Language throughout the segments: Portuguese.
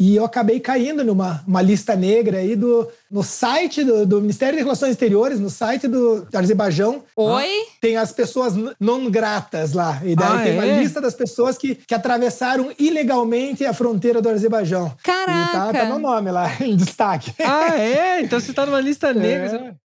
E eu acabei caindo numa uma lista negra aí do, no site do, do Ministério de Relações Exteriores, no site do, do Azerbaijão. Oi? Tem as pessoas não gratas lá. E daí Ah, tem uma é? lista das pessoas que, que atravessaram ilegalmente a fronteira do Azerbaijão. E tá, Caraca! tá meu nome lá, em destaque. Ah, é? Então você tá numa lista negra. É.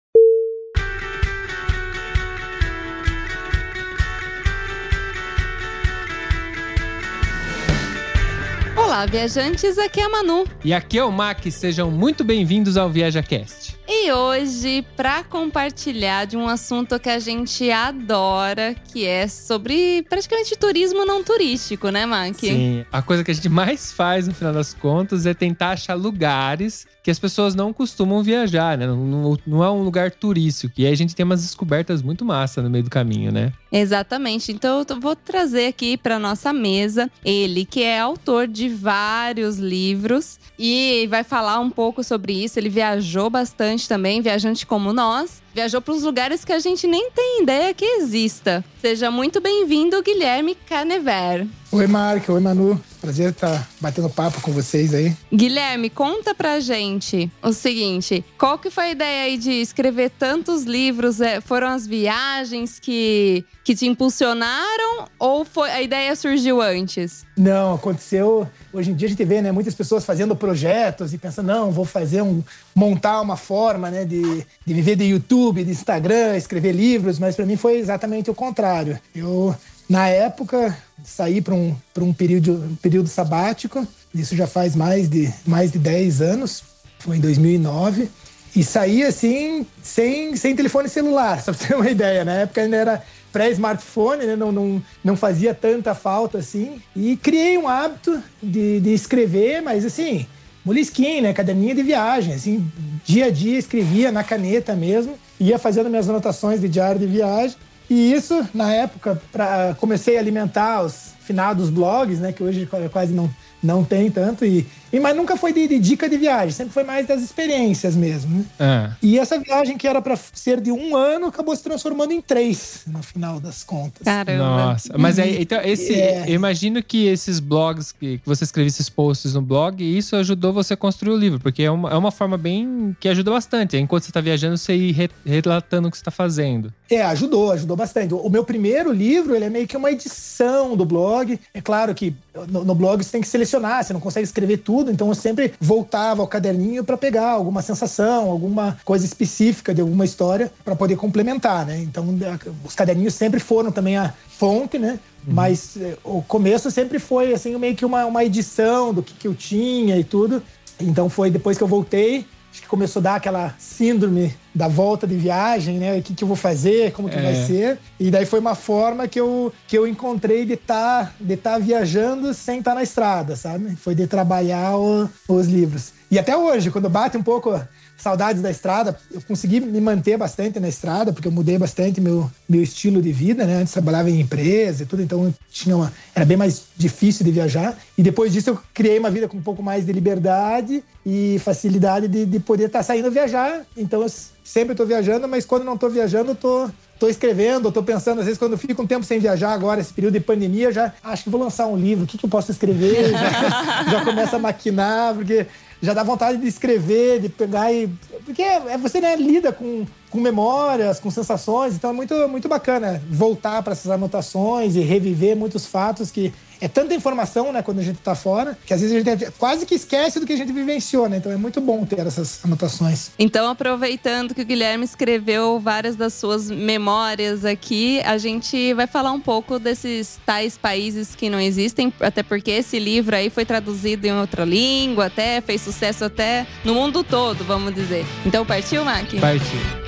Olá, viajantes, aqui é a Manu. E aqui é o Mac, sejam muito bem-vindos ao ViajaCast. E hoje, para compartilhar de um assunto que a gente adora, que é sobre praticamente turismo não turístico, né, Mac? Sim, a coisa que a gente mais faz no final das contas é tentar achar lugares que as pessoas não costumam viajar, né? Não, não- não é um lugar turístico. E aí a gente tem umas descobertas muito massa no meio do caminho, né? Exatamente. Então eu vou trazer aqui para nossa mesa ele, que é autor de vários livros e vai falar um pouco sobre isso. Ele viajou bastante também, viajante como nós. Viajou para os lugares que a gente nem tem ideia que exista. Seja muito bem-vindo, Guilherme Canever. Oi, Marco. Oi, Manu. Prazer estar batendo papo com vocês aí. Guilherme, conta pra gente o seguinte: qual que foi a ideia aí de escrever tantos livros? É, foram as viagens que, que te impulsionaram ou foi a ideia surgiu antes? Não, aconteceu. Hoje em dia a gente vê, né, muitas pessoas fazendo projetos e pensando, não, vou fazer um. montar uma forma, né, de, de viver de YouTube, de Instagram, escrever livros, mas para mim foi exatamente o contrário. Eu, na época, saí para um, pra um, período, período sabático, isso já faz mais de, mais de 10 anos, foi em 2009. E saí assim, sem, sem telefone celular, só pra ter uma ideia. Na época ainda era pré-smartphone, né? não, não, não fazia tanta falta assim. E criei um hábito de, de escrever, mas assim, molisquinho, né? Caderninha de viagem, assim, dia a dia escrevia na caneta mesmo, ia fazendo minhas anotações de diário de viagem. E isso, na época, pra, comecei a alimentar os finados blogs, né? Que hoje quase não, não tem tanto. E, e, mas nunca foi de, de dica de viagem, sempre foi mais das experiências mesmo. Né? Ah, E essa viagem que era para ser de um ano acabou se transformando em três, no final das contas. Caramba. nossa. Mas aí, então, esse. É. Eu imagino que esses blogs, que, que você escrevia esses posts no blog, isso ajudou você a construir o livro, porque é uma, é uma forma bem. que ajuda bastante. Enquanto você tá viajando, você ir re- relatando o que você tá fazendo. É, ajudou, ajudou bastante. O meu primeiro livro, ele é meio que uma edição do blog. É claro que no, no blog você tem que selecionar, você não consegue escrever tudo, então eu sempre voltava ao caderninho para pegar alguma sensação, alguma coisa específica de alguma história para poder complementar, né? Então os caderninhos sempre foram também a fonte, né? Mas eh, o começo sempre foi assim meio que uma, uma edição do que, que eu tinha e tudo. Então foi depois que eu voltei, acho que começou a dar aquela síndrome da volta de viagem, né? O que, que eu vou fazer, como que É. vai ser. E daí foi uma forma que eu, que eu encontrei de estar de tá viajando sem estar na estrada, sabe? Foi de trabalhar o- os livros. E até hoje, quando bate um pouco saudades da estrada, eu consegui me manter bastante na estrada, porque eu mudei bastante meu, meu estilo de vida, né? Antes trabalhava em empresa e tudo, então tinha uma, era bem mais difícil de viajar. E depois disso eu criei uma vida com um pouco mais de liberdade e facilidade de, de poder estar saindo viajar. Então eu sempre estou viajando, mas quando não estou viajando, eu tô, escrevendo, tô pensando, às vezes, quando eu fico um tempo sem viajar agora, esse período de pandemia, já acho que vou lançar um livro, o que, que eu posso escrever? Já, já começa a maquinar, porque já dá vontade de escrever, de pegar e. Porque é, você né, lida com, com memórias, com sensações, então é muito, muito bacana voltar para essas anotações e reviver muitos fatos que. É tanta informação, né, quando a gente tá fora, que às vezes a gente quase que esquece do que a gente vivenciou, né? Então é muito bom ter essas anotações. Então, aproveitando que o Guilherme escreveu várias das suas memórias aqui, a gente vai falar um pouco desses tais países que não existem, até porque esse livro aí foi traduzido em outra língua, até fez sucesso até no mundo todo, vamos dizer. Então, partiu, Mac? Partiu.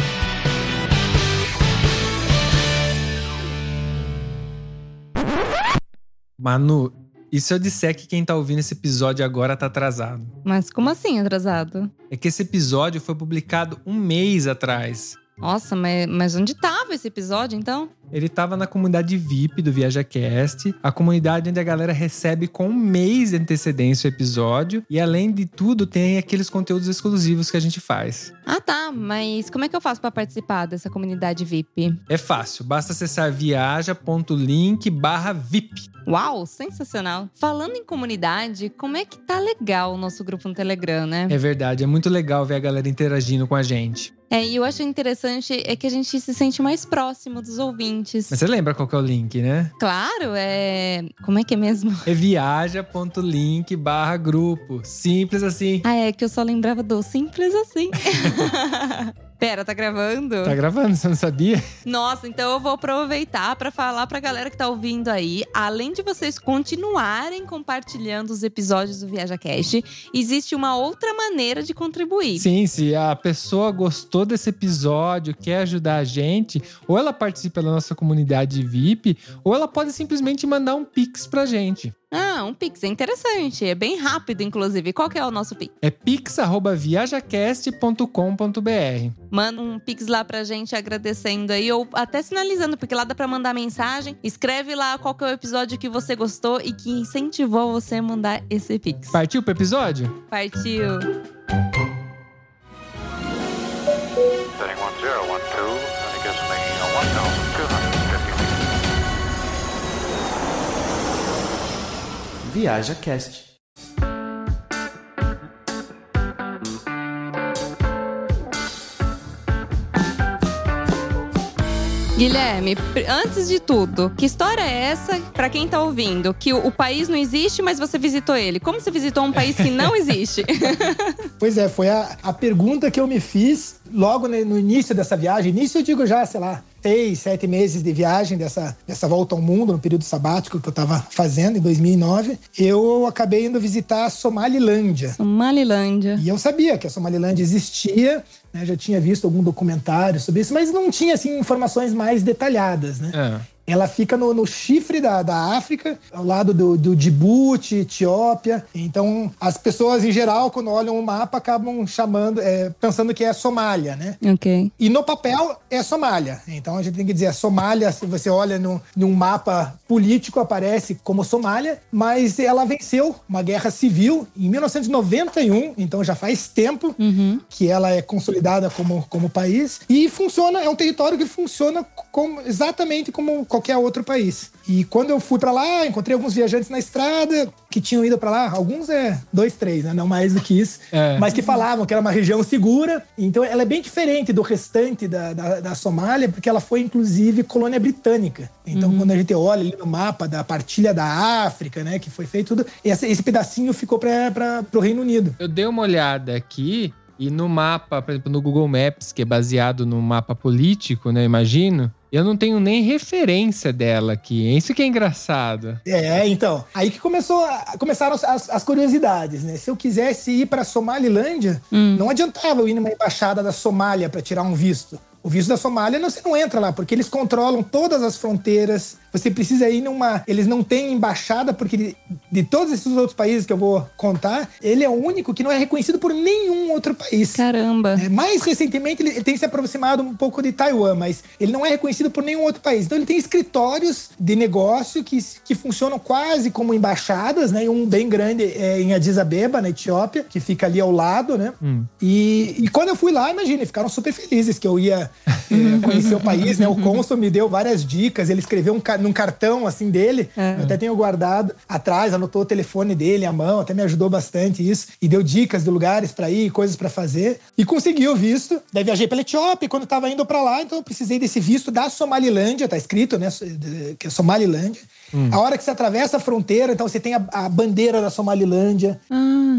Manu, e se eu disser que quem tá ouvindo esse episódio agora tá atrasado? Mas como assim atrasado? É que esse episódio foi publicado um mês atrás. Nossa, mas, mas onde tava esse episódio, então? Ele tava na comunidade VIP do ViajaCast, a comunidade onde a galera recebe com um mês de antecedência o episódio. E além de tudo, tem aqueles conteúdos exclusivos que a gente faz. Ah, tá. Mas como é que eu faço para participar dessa comunidade VIP? É fácil, basta acessar viaja.link barra VIP. Uau, sensacional. Falando em comunidade, como é que tá legal o nosso grupo no Telegram, né? É verdade, é muito legal ver a galera interagindo com a gente. É, e eu acho interessante é que a gente se sente mais próximo dos ouvintes. Mas você lembra qual que é o link, né? Claro, é. Como é que é mesmo? É viaja.link barra grupo. Simples assim. Ah, é que eu só lembrava do simples assim. Pera, tá gravando? Tá gravando, você não sabia? Nossa, então eu vou aproveitar para falar pra galera que tá ouvindo aí, além de vocês continuarem compartilhando os episódios do Viaja Cash, existe uma outra maneira de contribuir. Sim, se a pessoa gostou desse episódio, quer ajudar a gente, ou ela participa da nossa comunidade VIP, ou ela pode simplesmente mandar um pix pra gente. Ah, um Pix é interessante. É bem rápido, inclusive. Qual que é o nosso Pix? É pix.viajacast.com.br. Manda um Pix lá pra gente agradecendo aí, ou até sinalizando, porque lá dá pra mandar mensagem. Escreve lá qual que é o episódio que você gostou e que incentivou você a mandar esse Pix. Partiu pro episódio? Partiu! Viaja Cast. Guilherme, antes de tudo, que história é essa pra quem tá ouvindo? Que o, o país não existe, mas você visitou ele. Como você visitou um país que não existe? Pois é, foi a, a pergunta que eu me fiz logo no início dessa viagem. Início eu digo já, sei lá, seis, sete meses de viagem dessa, dessa volta ao mundo, no período sabático que eu estava fazendo, em 2009. Eu acabei indo visitar a Somalilândia. Somalilândia. E eu sabia que a Somalilândia existia, né, já tinha visto algum documentário sobre isso, mas não tinha assim, informações mais detalhadas. Né? É. Ela fica no, no chifre da, da África, ao lado do, do Djibouti, Etiópia. Então, as pessoas, em geral, quando olham o mapa, acabam chamando, é, pensando que é Somália, né? Ok. E no papel é Somália. Então a gente tem que dizer, a Somália, se você olha no, num mapa político, aparece como Somália, mas ela venceu uma guerra civil em 1991, então já faz tempo que ela é consolidada como, como país. E funciona, é um território que funciona como, exatamente como qualquer outro país. E quando eu fui pra lá, encontrei alguns viajantes na estrada que tinham ido pra lá. Alguns é dois, três, né? Não mais do que isso. É. Mas que falavam que era uma região segura. Então ela é bem diferente do restante da, da, da Somália, porque ela foi inclusive colônia britânica. Então quando a gente olha ali no mapa da partilha da África, né, que foi feito tudo, esse, esse pedacinho ficou para o Reino Unido. Eu dei uma olhada aqui e no mapa, por exemplo, no Google Maps, que é baseado no mapa político, né? eu Imagino. Eu não tenho nem referência dela aqui. hein? Isso que é engraçado. É, então. Aí que começou a- começaram as- as, curiosidades, né? Se eu quisesse ir para Somalilândia, não adiantava eu ir numa embaixada da Somália para tirar um visto. O visto da Somália não, você não entra lá, porque eles controlam todas as fronteiras. Você precisa ir numa. Eles não têm embaixada, porque de, de todos esses outros países que eu vou contar, ele é o único que não é reconhecido por nenhum outro país. Caramba. É, mais recentemente, ele ele tem se aproximado um pouco de Taiwan, mas ele não é reconhecido por nenhum outro país. Então, ele tem escritórios de negócio que, que funcionam quase como embaixadas, né? E Um bem grande é em Addis Abeba, na Etiópia, que fica ali ao lado, né? E, e quando eu fui lá, imagina, ficaram super felizes que eu ia é, conhecer o país, né? O cônsul me deu várias dicas, ele escreveu um, num cartão, assim, dele. Eu até tenho guardado atrás, anotou o telefone dele, a mão, até me ajudou bastante isso. E deu dicas de lugares pra ir, coisas pra fazer. E consegui o visto. Daí viajei pela Etiópia, quando eu tava indo pra lá, então eu precisei desse visto da Somalilândia, tá escrito, né? Que é Somalilândia. A hora que você atravessa a fronteira, então você tem a, a bandeira da Somalilândia,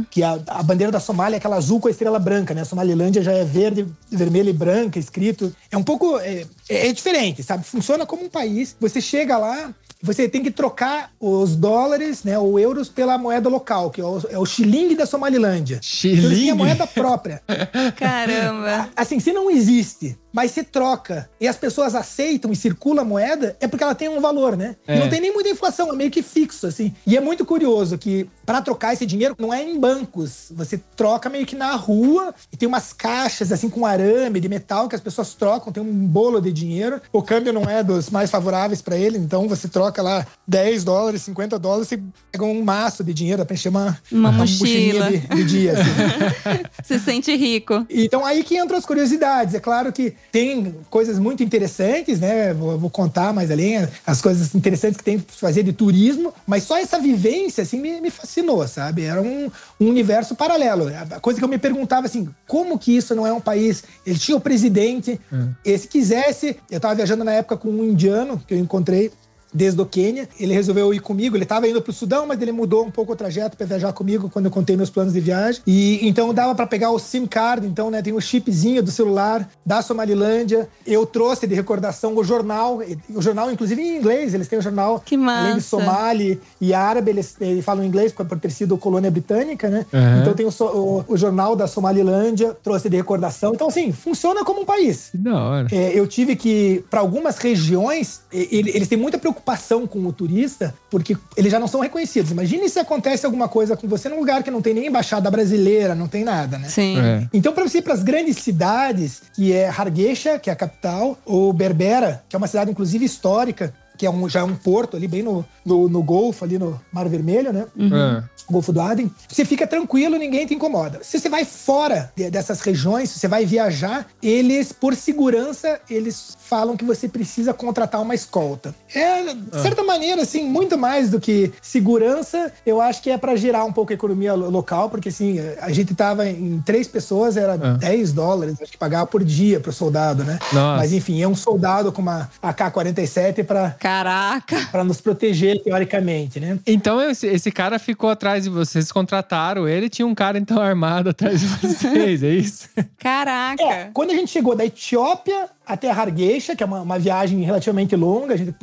que a, a bandeira da Somália é aquela azul com a estrela branca, né? A Somalilândia já é verde, vermelha e branca, escrito. É um pouco. É, é diferente, sabe? Funciona como um país. Você chega lá, você tem que trocar os dólares, né, ou euros pela moeda local, que é o, é o xilingue da Somalilândia. Então, eles têm a Xilingue? moeda própria. Caramba. Assim, se não existe mas se troca e as pessoas aceitam e circula a moeda, é porque ela tem um valor, né? É. E não tem nem muita inflação, é meio que fixo, assim. E é muito curioso que para trocar esse dinheiro não é em bancos, você troca meio que na rua e tem umas caixas assim com arame de metal que as pessoas trocam, tem um bolo de dinheiro. O câmbio não é dos mais favoráveis para ele, então você troca lá 10 dólares, 50 dólares, você pega um maço de dinheiro para encher uma, Uma mochilinha mochila. de, de dia. assim. Se sente rico. Então aí que entram as curiosidades. É claro que tem coisas muito interessantes, né? Vou, vou contar mais além as coisas interessantes que tem pra fazer de turismo, mas só essa vivência assim me, me fascinou, sabe? Era um, um universo paralelo. A coisa que eu me perguntava assim, como que isso não é um país? Ele tinha o presidente, e se quisesse, eu tava viajando na época com um indiano que eu encontrei desde o Quênia. Ele resolveu ir comigo. Ele estava indo para o Sudão, mas ele mudou um pouco o trajeto para viajar comigo quando eu contei meus planos de viagem. E então dava para pegar o SIM card, então, né, tem o chipzinho do celular da Somalilândia. Eu trouxe de recordação o jornal, o jornal inclusive em inglês, eles têm o jornal Que além de massa. somali e árabe, eles, eles falam inglês por por ter sido colônia britânica, né? Uhum. Então tem o, o- o jornal da Somalilândia, trouxe de recordação. Então assim, funciona como um país. Da hora. É, eu tive que, para algumas regiões, ele- eles têm muita preocupação com o turista, porque eles já não são reconhecidos. Imagine se acontece alguma coisa com você num lugar que não tem nem embaixada brasileira, não tem nada, né? Sim. É. Então, para você ir para as grandes cidades, que é Hargeisa, que é a capital, ou Berbera, que é uma cidade, inclusive, histórica, que é um, já é um porto ali, bem no, no, no Golfo, ali no Mar Vermelho, né? Ah. Golfo do Aden, você fica tranquilo, ninguém te incomoda. Se você vai fora de- dessas regiões, se você vai viajar, eles, por segurança, eles falam que você precisa contratar uma escolta. É, de certa maneira, assim, muito mais do que segurança, eu acho que é para gerar um pouco a economia lo- local, porque assim, a gente tava em três pessoas, era 10 dólares, acho que pagava por dia pro soldado, né? Nossa. Mas enfim, é um soldado com uma AK-47 para Caraca. para nos proteger, teoricamente, né? Então esse, esse cara ficou atrás de vocês, contrataram ele, tinha um cara então armado atrás de vocês, é isso? Caraca. É, quando a gente chegou da Etiópia até Hargeisa, que é uma, uma viagem relativamente longa, a gente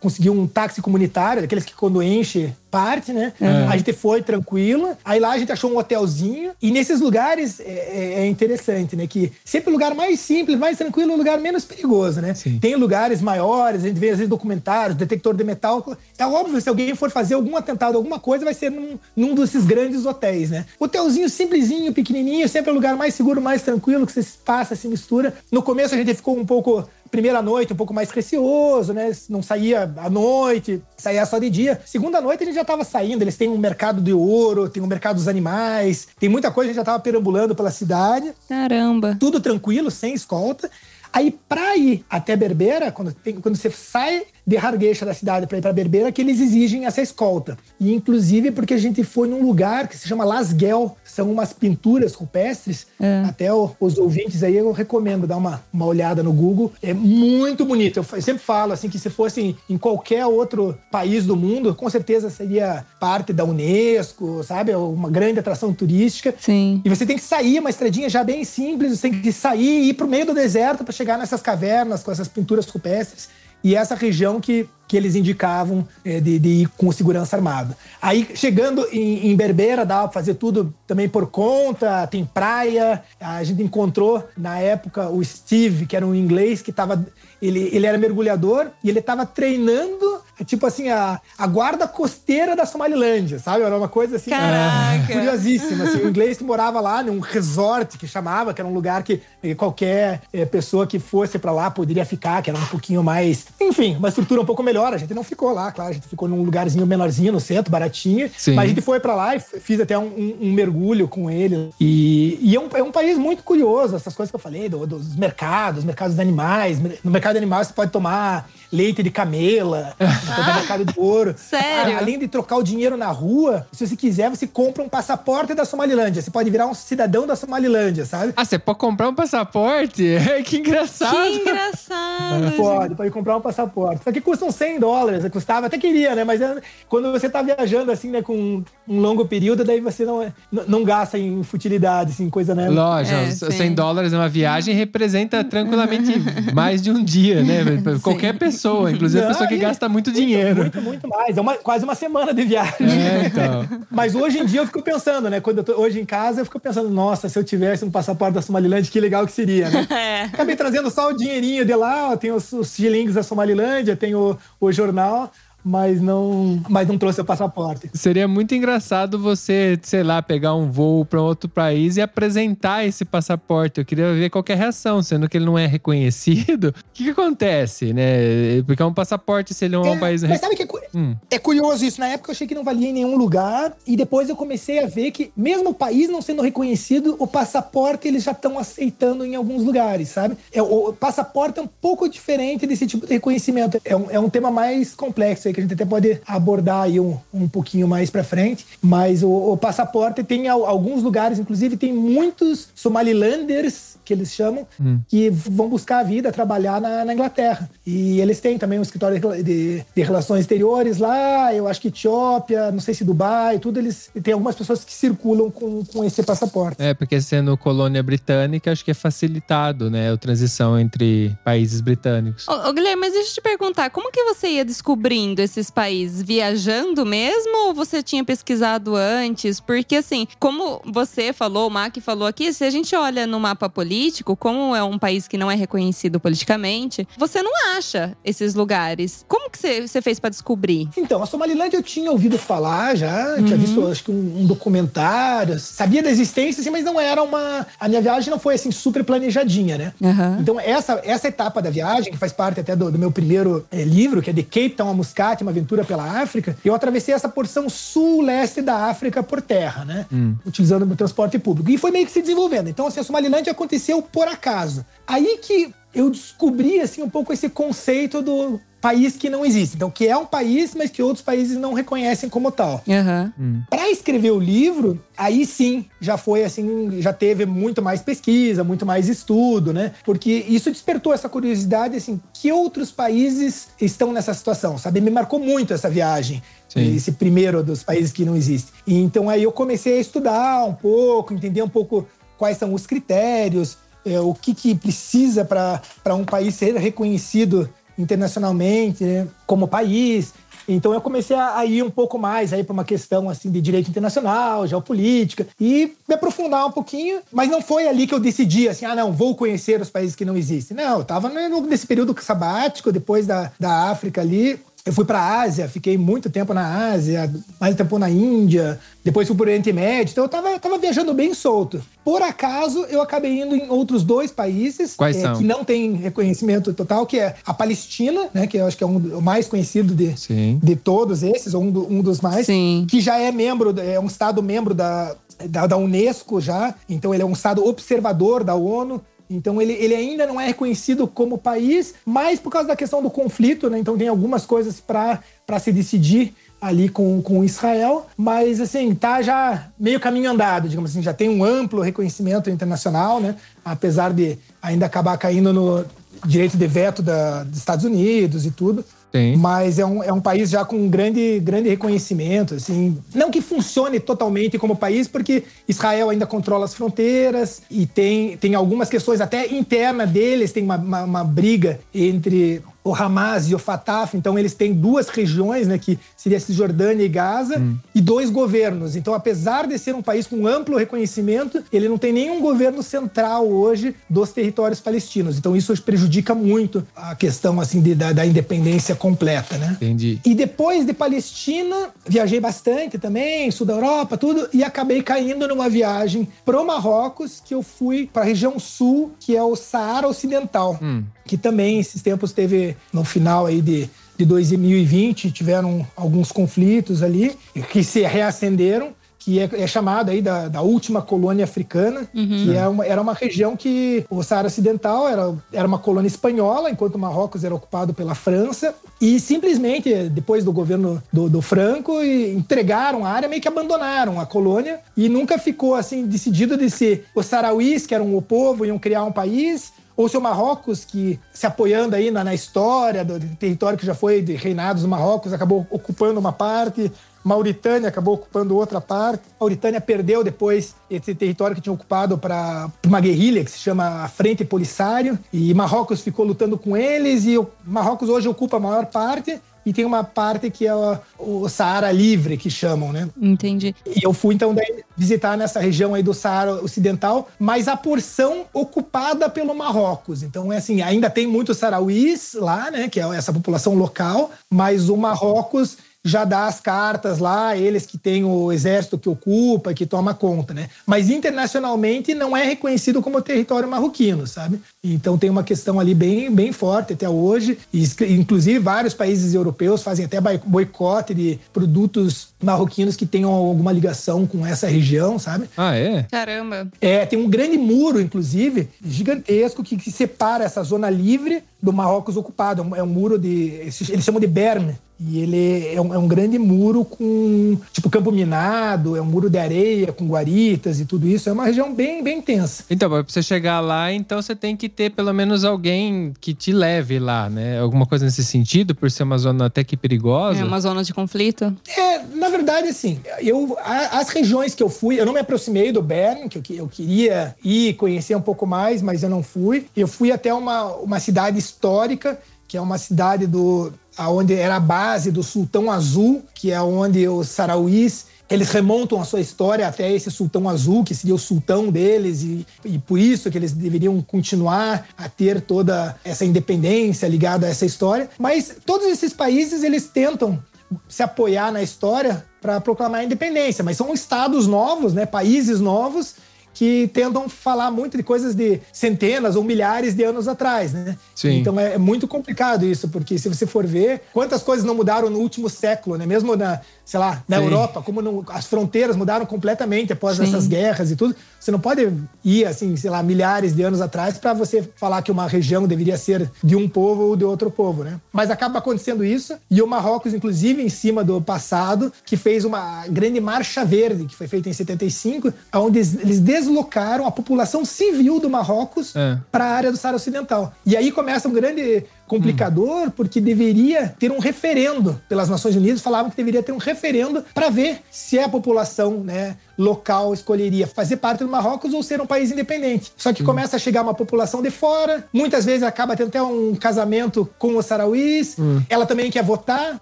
conseguiu um táxi comunitário, daqueles que quando enche parte, né? A gente foi tranquilo. Aí lá a gente achou um hotelzinho. E nesses lugares é, é- é interessante, né? Que sempre o lugar mais simples, mais tranquilo, é o lugar menos perigoso, né? Sim. Tem lugares maiores, a gente vê às vezes documentários, detector de metal. É óbvio, se alguém for fazer algum atentado, alguma coisa, vai ser num, num desses grandes hotéis, né? Hotelzinho simplesinho, pequenininho, sempre é o lugar mais seguro, mais tranquilo, que você passa, se mistura. No começo a gente ficou um pouco primeira noite um pouco mais receoso, né? Não saía à noite, saía só de dia. Segunda noite a gente já tava saindo, eles têm um mercado de ouro, tem um mercado dos animais, tem muita coisa, a gente já tava perambulando pela cidade Caramba. tudo tranquilo, sem escolta. Aí, pra ir até Berbera, quando, tem- quando você sai de Hargeisa da cidade para ir para Berbera, que eles exigem essa escolta. E, inclusive, porque a gente foi num lugar que se chama Las Guel, são umas pinturas rupestres. Até o- os ouvintes aí, eu recomendo dar uma, uma olhada no Google. É muito bonito. Eu, sempre falo, assim, que se fosse em qualquer outro país do mundo, com certeza seria parte da Unesco, sabe? Uma grande atração turística. Sim. E você tem que sair, uma estradinha já bem simples, você tem que sair e ir pro meio do deserto para chegar nessas cavernas com essas pinturas rupestres. E essa região que, que eles indicavam é, de, de ir com segurança armada. Aí, chegando em, em Berbera, dá pra fazer tudo também por conta, tem praia. A gente encontrou, na época, o Steve, que era um inglês, que tava. Ele, ele era mergulhador e ele estava treinando, tipo assim, a, a guarda costeira da Somalilândia, sabe? Era uma coisa assim. Caraca. Curiosíssima. Assim, o inglês que morava lá num resort que chamava, que era um lugar que eh, qualquer eh, pessoa que fosse pra lá poderia ficar, que era um pouquinho mais. Enfim, uma estrutura um pouco melhor. A gente não ficou lá, claro. A gente ficou num lugarzinho menorzinho no centro, baratinho. Sim. Mas a gente foi pra lá e fiz até um, um- um mergulho com ele. E, e é, um, é um país muito curioso, essas coisas que eu falei, do- dos mercados, mercados de animais. No mercado de animais você pode tomar leite de camela, no mercado de ouro. Sério? Além de trocar o dinheiro na rua, se você quiser, você compra um passaporte da Somalilândia. Você pode virar um cidadão da Somalilândia, sabe? Ah, você pode comprar um passaporte? que engraçado. Que engraçado. Pode, pode comprar um passaporte. Só que custam 100 100 dólares, custava, até queria, né? Mas é, quando você tá viajando assim, né, com um longo período, daí você não, não, gasta em futilidade, assim, coisa, né? Lógico, É, 100 sim. dólares numa viagem representa tranquilamente mais de um dia, né? Qualquer pessoa, inclusive a Não, pessoa que gasta muito dinheiro. Muito, muito mais. É uma, quase uma semana de viagem. É, então. Mas hoje em dia eu fico pensando, né? Quando eu tô hoje em casa, eu fico pensando, nossa, se eu tivesse um passaporte da Somalilândia, que legal que seria, né? É. Acabei trazendo só o dinheirinho de lá, ó, tem os, os shillings da Somalilândia, tem o, o jornal, mas não, mas não trouxe o passaporte. Seria muito engraçado você, sei lá, pegar um voo para outro país e apresentar esse passaporte. Eu queria ver qual que é a reação, sendo que ele não é reconhecido. O que, que acontece, né? Porque é um passaporte, se ele é um É, país. mas sabe que é, cu- Hum. é curioso isso? Na época eu achei que não valia em nenhum lugar, e depois eu comecei a ver que, mesmo o país não sendo reconhecido, o passaporte eles já estão aceitando em alguns lugares, sabe? É, o, o passaporte é um pouco diferente desse tipo de reconhecimento. É um, é um tema mais complexo aí, que a gente até pode abordar aí um, um pouquinho mais pra frente. Mas o, o passaporte tem al- alguns lugares, inclusive tem muitos somalilanders, que eles chamam, que vão buscar a vida, trabalhar na, na Inglaterra. E eles têm também um escritório de, de- de relações exteriores lá, eu acho que Etiópia, não sei se Dubai, tudo eles. Tem algumas pessoas que circulam com, com esse passaporte. É, porque sendo colônia britânica, acho que é facilitado, né? A transição entre países britânicos. Ô, ô, Guilherme, mas deixa eu te perguntar, como que você ia descobrindo esses países? Viajando mesmo ou você tinha pesquisado antes? Porque assim, como você falou, o Mac falou aqui, se a gente olha no mapa político, como é um país que não é reconhecido politicamente, você não acha esses lugares. Como que você, fez pra descobrir? Então, a Somalilândia eu tinha ouvido falar já, tinha visto acho que um, um documentário, sabia da existência, assim, mas não era uma. A minha viagem não foi assim super planejadinha, né? Aham. Então, essa, essa etapa da viagem, que faz parte até do, do meu primeiro eh, livro, que é de Cape Town a Muscat, uma aventura pela África, eu atravessei essa porção sul-leste da África por terra, né? Utilizando o transporte público. E foi meio que se desenvolvendo. Então, assim, a Somalilândia aconteceu por acaso. Aí que eu descobri, assim, um pouco esse conceito do país que não existe. Então, que é um país, mas que outros países não reconhecem como tal. Aham. Para escrever o livro, aí sim, já foi assim, já teve muito mais pesquisa, muito mais estudo, né? Porque isso despertou essa curiosidade, assim, que outros países estão nessa situação, sabe? Me marcou muito essa viagem. Sim. Esse primeiro dos países que não existe. E então aí eu comecei a estudar um pouco, entender um pouco quais são os critérios, é, o que, que precisa para um país ser reconhecido internacionalmente né, como país. Então eu comecei a, ir um pouco mais aí para uma questão assim de direito internacional, geopolítica e me aprofundar um pouquinho, mas não foi ali que eu decidi assim, ah não, vou conhecer os países que não existem. Não, eu estava nesse período sabático depois da, da África ali. Eu fui para a Ásia, fiquei muito tempo na Ásia, mais tempo na Índia, depois fui para o Oriente Médio, então eu tava, tava viajando bem solto. Por acaso, eu acabei indo em outros dois países Quais eh, são? que não têm reconhecimento total, que é a Palestina, né, que eu acho que é um, o mais conhecido de, Sim. de todos esses, ou um, do- um dos mais, Sim. que já é membro, é um estado membro da, da, da Unesco já, então ele é um estado observador da ONU. Então ele, ele ainda não é reconhecido como país, mas por causa da questão do conflito, né? Então tem algumas coisas para se decidir ali com, com Israel, mas assim, tá já meio caminho andado, digamos assim, já tem um amplo reconhecimento internacional, né? Apesar de ainda acabar caindo no direito de veto da, dos Estados Unidos e tudo. Tem. Mas é um, é um país já com um grande, grande reconhecimento, assim. Não que funcione totalmente como país, porque Israel ainda controla as fronteiras e tem, tem algumas questões até interna deles, tem uma, uma, uma briga entre o Hamas e o Fatah, então eles têm duas regiões, né, que seria Cisjordânia e Gaza, e dois governos. Então, apesar de ser um país com amplo reconhecimento, ele não tem nenhum governo central hoje dos territórios palestinos. Então, isso prejudica muito a questão assim de- da, da independência completa, né? Entendi. E depois de Palestina, viajei bastante também, sul da Europa, tudo, e acabei caindo numa viagem pro Marrocos, que eu fui para a região sul, que é o Saara Ocidental, que também esses tempos teve no final aí de de 2020 tiveram alguns conflitos ali que se reacenderam que é, é chamado aí da, da última colônia africana, que é uma- era uma região que o Saara Ocidental era, era uma colônia espanhola, enquanto o Marrocos era ocupado pela França, e simplesmente, depois do governo do, do Franco, entregaram a área, meio que abandonaram a colônia, e nunca ficou assim decidido de se os sarauís, que eram o povo, iam criar um país, ou se o Marrocos, que se apoiando aí na, na história do território que já foi de reinados do Marrocos, acabou ocupando uma parte, Mauritânia acabou ocupando outra parte. Mauritânia perdeu depois esse território que tinha ocupado para uma guerrilha que se chama a Frente Polisário. E Marrocos ficou lutando com eles. E o Marrocos hoje ocupa a maior parte e tem uma parte que é o, Saara Livre, que chamam, né? Entendi. E eu fui, então, visitar nessa região aí do Saara Ocidental, mas a porção ocupada pelo Marrocos. Então, é assim, ainda tem muitos sarauís lá, né? Que é essa população local, mas o Marrocos já dá as cartas lá, eles que têm o exército que ocupa, que toma conta, né? Mas internacionalmente não é reconhecido como território marroquino, sabe? Então tem uma questão ali bem, bem forte até hoje. E, inclusive, vários países europeus fazem até boicote de produtos marroquinos que tenham alguma ligação com essa região, sabe? Ah, é? Caramba. É, tem um grande muro, inclusive, gigantesco, que, que separa essa zona livre do Marrocos ocupado. É um muro de. Eles chamam de Berne. E ele é um, é um, grande muro com, tipo, campo minado, é um muro de areia com guaritas e tudo isso. É uma região bem, bem intensa. Então, pra você chegar lá, então você tem que ter pelo menos alguém que te leve lá, né? Alguma coisa nesse sentido, por ser uma zona até que perigosa. É uma zona de conflito? É, na verdade, assim, eu, as regiões que eu fui, eu não me aproximei do Bern, que eu, eu queria ir conhecer um pouco mais, mas eu não fui. Eu fui até uma, uma cidade histórica, que é uma cidade do onde era a base do Sultão Azul, que é onde os sarauís eles remontam a sua história até esse sultão azul, que seria o sultão deles, e, e, por isso que eles deveriam continuar a ter toda essa independência ligada a essa história. Mas todos esses países eles tentam se apoiar na história para proclamar a independência, mas são estados novos, né, países novos que tentam falar muito de coisas de centenas ou milhares de anos atrás, né? Sim. Então é, é muito complicado isso, porque se você for ver quantas coisas não mudaram no último século, né? Mesmo na, sei lá, na Sim. Europa, como não, as fronteiras mudaram completamente após Sim. essas guerras e tudo. Você não pode ir, assim, sei lá, milhares de anos atrás para você falar que uma região deveria ser de um povo ou de outro povo, né? Mas acaba acontecendo isso e o Marrocos, inclusive, em cima do passado, que fez uma grande marcha verde, que foi feita em 75, onde eles deslocaram a população civil do Marrocos é. para a área do Saara Ocidental. E aí começa um grande complicador, hum. porque deveria ter um referendo pelas Nações Unidas, falavam que deveria ter um referendo para ver se a população né, local escolheria fazer parte do Marrocos ou ser um país independente. Só que começa a chegar uma população de fora, muitas vezes acaba tendo até um casamento com os sarauís, hum. ela também quer votar,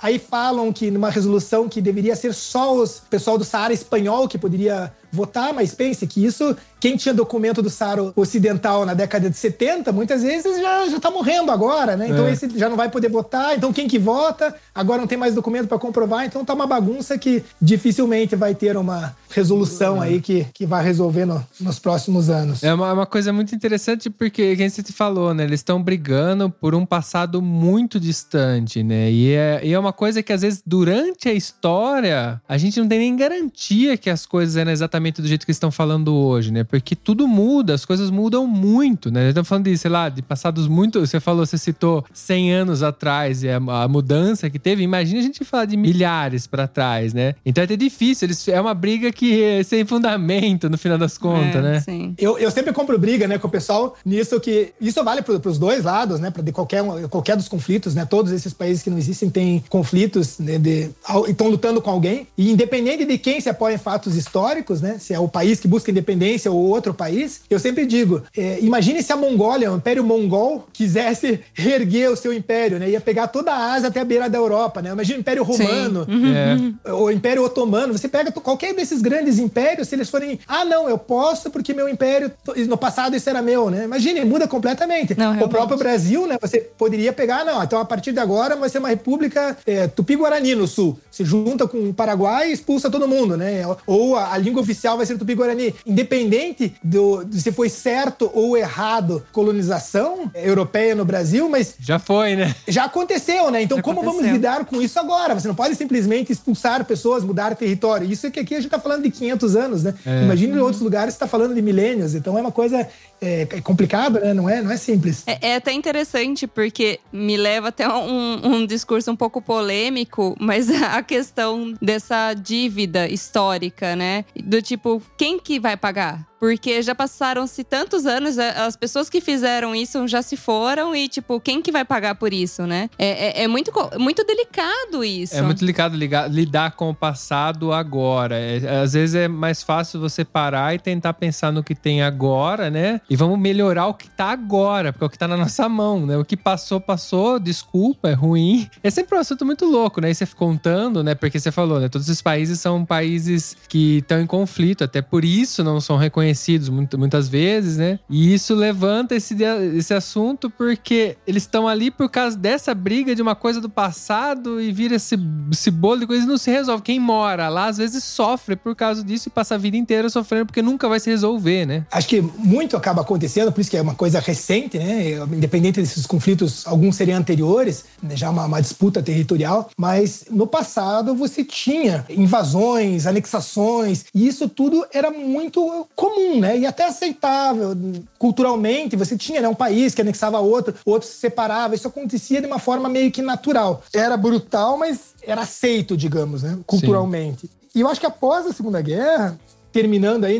aí falam que numa resolução que deveria ser só os pessoal do Saara espanhol que poderia votar, mas pense que isso, quem tinha documento do Saara Ocidental na década de 70, muitas vezes já, já tá morrendo agora, né? Então é. esse já não vai poder votar, então quem que vota, agora não tem mais documento para comprovar, então tá uma bagunça que dificilmente vai ter uma resolução é. aí que, que vai resolver no, nos próximos anos. É uma, uma coisa muito interessante porque, quem você te falou, né? Eles estão brigando por um passado muito distante, né? E é, e é uma coisa que às vezes durante a história a gente não tem nem garantia que as coisas eram exatamente do jeito que estão falando hoje, né? Porque tudo muda, as coisas mudam muito, né? Estamos falando de, sei lá, de passados muito. Você falou, você citou 100 anos atrás e a, a mudança que teve. Imagina a gente falar de milhares para trás, né? Então é até difícil. Eles, é uma briga que é sem fundamento no final das contas, é, né? Sim. Eu, eu sempre compro briga, né, com o pessoal nisso que. Isso vale para os dois lados, né? Para de qualquer, qualquer dos conflitos, né? Todos esses países que não existem têm conflitos, né? De, estão lutando com alguém. E independente de quem se apoia em fatos históricos, né? Se é o país que busca independência ou outro país, eu sempre digo: é, imagine se a Mongólia, o Império Mongol, quisesse reerguer o seu império, né? Ia pegar toda a Ásia até a beira da Europa, né? Imagina o Império Romano, uhum. é. o Império Otomano. Você pega qualquer desses grandes impérios, se eles forem, ah, não, eu posso porque meu império, no passado isso era meu, né? Imagine, muda completamente. Não, o próprio Brasil, né? Você poderia pegar, não, então a partir de agora vai ser uma república é, tupi-guarani no sul. Se junta com o Paraguai e expulsa todo mundo, né? Ou a, a língua oficial oficial vai ser Tupi-Guarani. Independente do, de se foi certo ou errado colonização europeia no Brasil, mas... Já foi, né? Já aconteceu, né? Então já como aconteceu. vamos lidar com isso agora? Você não pode simplesmente expulsar pessoas, mudar território. Isso é que aqui a gente tá falando de 500 anos, né? É. Imagina em outros lugares você tá falando de milênios. Então é uma coisa é, é complicada, né? Não é, não é simples. É, é, até interessante porque me leva até um, um discurso um pouco polêmico, mas a questão dessa dívida histórica, né? Do tipo, quem que vai pagar? Porque já passaram-se tantos anos, as pessoas que fizeram isso já se foram e, tipo, quem que vai pagar por isso, né? É, é, é muito, muito delicado isso. É muito delicado ligar- lidar com o passado agora. É, às vezes é mais fácil você parar e tentar pensar no que tem agora, né? E vamos melhorar o que tá agora, porque é o que tá na nossa mão, né? O que passou, passou, desculpa, é ruim. É sempre um assunto muito louco, né? E você contando, né? Porque você falou, né? Todos esses países são países que estão em conflito, até por isso não são reconhecidos muitas vezes, né? E isso levanta esse, esse assunto porque eles estão ali por causa dessa briga de uma coisa do passado e vira esse, esse bolo de coisas e não se resolve. Quem mora lá, às vezes, sofre por causa disso e passa a vida inteira sofrendo porque nunca vai se resolver, né? Acho que muito acaba acontecendo, por isso que é uma coisa recente, né? Independente desses conflitos, alguns seriam anteriores, né? já uma, uma disputa territorial, mas no passado você tinha invasões, anexações, e isso tudo era muito comum, né? E até aceitável. Culturalmente, você tinha né, um país que anexava outro, outro se separava, isso acontecia de uma forma meio que natural. Era brutal, mas era aceito, digamos, né? Culturalmente. E eu acho que após a Segunda Guerra, terminando aí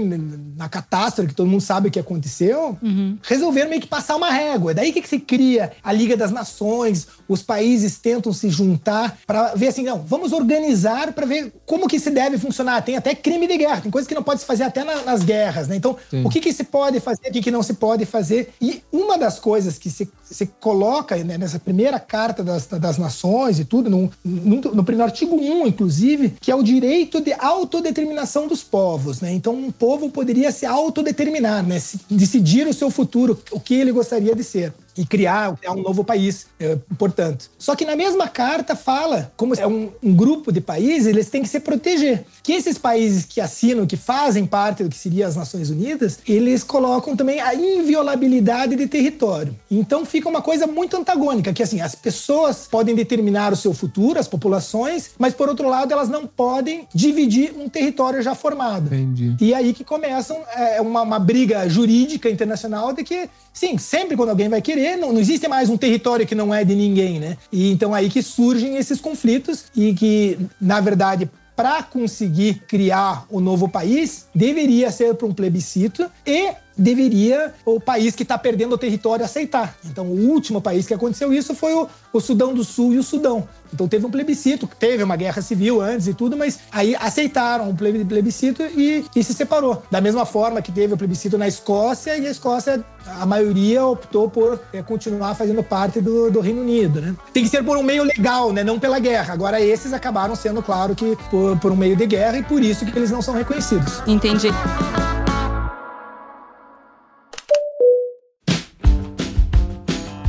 na catástrofe, que todo mundo sabe o que aconteceu, resolveram meio que passar uma régua. É daí que, que se cria a Liga das Nações, os países tentam se juntar para ver assim, não, vamos organizar para ver como que se deve funcionar. Tem até crime de guerra, tem coisas que não pode se fazer até na- nas guerras, né? Então, Sim. o que, que se pode fazer, o que, que não se pode fazer. E uma das coisas que se, se coloca né, nessa primeira carta das, das nações e tudo, no, no, no primeiro artigo 1, inclusive, que é o direito de autodeterminação dos povos. Né? Então, um povo poderia se autodeterminar, né? se, decidir o seu futuro, o que ele gostaria de ser. E criar, criar um novo país, é, portanto. Só que na mesma carta fala, como é um, um grupo de países, eles têm que se proteger. Que esses países que assinam, que fazem parte do que seria as Nações Unidas, eles colocam também a inviolabilidade de território. Então fica uma coisa muito antagônica, que assim, as pessoas podem determinar o seu futuro, as populações, mas por outro lado, elas não podem dividir um território já formado. Entendi. E aí que começam é, uma, uma briga jurídica internacional de que, sim, sempre quando alguém vai querer, não, não existe mais um território que não é de ninguém, né? E então aí que surgem esses conflitos e que, na verdade, para conseguir criar o novo país, deveria ser para um plebiscito e deveria o país que está perdendo o território aceitar. Então, o último país que aconteceu isso foi o, o Sudão do Sul e o Sudão. Então, teve um plebiscito, teve uma guerra civil antes e tudo, mas aí aceitaram o plebiscito e, e se separou. Da mesma forma que teve o plebiscito na Escócia e a Escócia, a maioria optou por é, continuar fazendo parte do, do Reino Unido, né? Tem que ser por um meio legal, né? Não pela guerra. Agora, esses acabaram sendo, claro, que por, por um meio de guerra e por isso que eles não são reconhecidos. Entendi.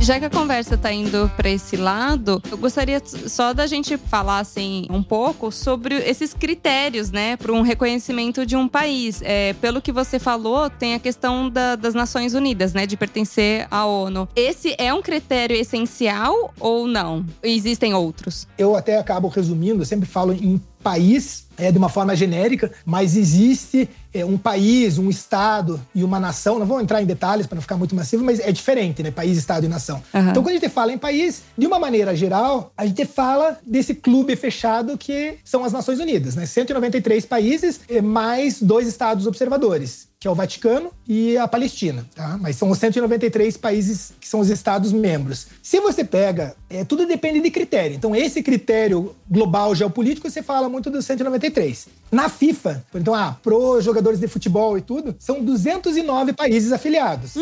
Já que a conversa tá indo para esse lado, eu gostaria só da gente falar assim um pouco sobre esses critérios, né, para um reconhecimento de um país. É, pelo que você falou, tem a questão da- das Nações Unidas, né, de pertencer à ONU. Esse é um critério essencial ou não? Existem outros? eu até acabo resumindo, eu sempre falo em país é, de uma forma genérica, mas existe um país, um estado e uma nação. Não vou entrar em detalhes para não ficar muito massivo, mas é diferente, né? País, estado e nação. Aham. Então, quando a gente fala em país, de uma maneira geral, a gente fala desse clube fechado que são as Nações Unidas, né? 193 países, é, mais dois estados observadores que é o Vaticano e a Palestina, tá? Mas são os 193 países que são os estados membros. Se você pega, é, tudo depende de critério. Então, esse critério global geopolítico, você fala muito dos 193. Na FIFA, então, ah, pro jogadores de futebol e tudo, são 209 países afiliados.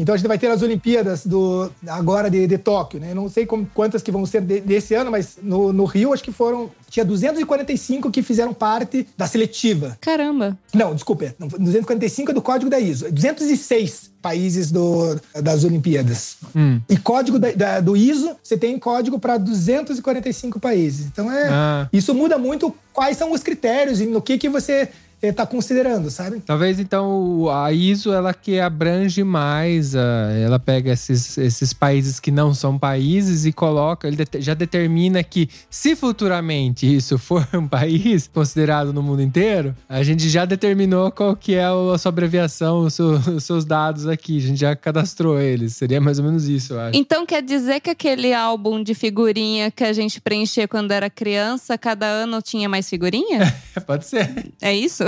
Então a gente vai ter as Olimpíadas do agora de, de Tóquio, né? Eu não sei como- quantas que vão ser de- desse ano, mas no, no Rio acho que foram tinha 245 que fizeram parte da seletiva. Caramba. Não, desculpa, é, não, 245 é do código da ISO. É 206 países do, das Olimpíadas. E código da- da- do ISO, você tem código para 245 países. Então é Ah. isso muda muito quais são os critérios e no que que você está considerando, sabe? Talvez então o- a ISO ela que abrange mais, a- ela pega esses, esses países que não são países e coloca, ele já determina que se futuramente isso for um país considerado no mundo inteiro, a gente já determinou qual que é a sua abreviação, o seu- os seus dados aqui, a gente já cadastrou eles. Seria mais ou menos isso, eu acho. Então quer dizer que aquele álbum de figurinha que a gente preenchia quando era criança, cada ano tinha mais figurinha? Pode ser. é isso?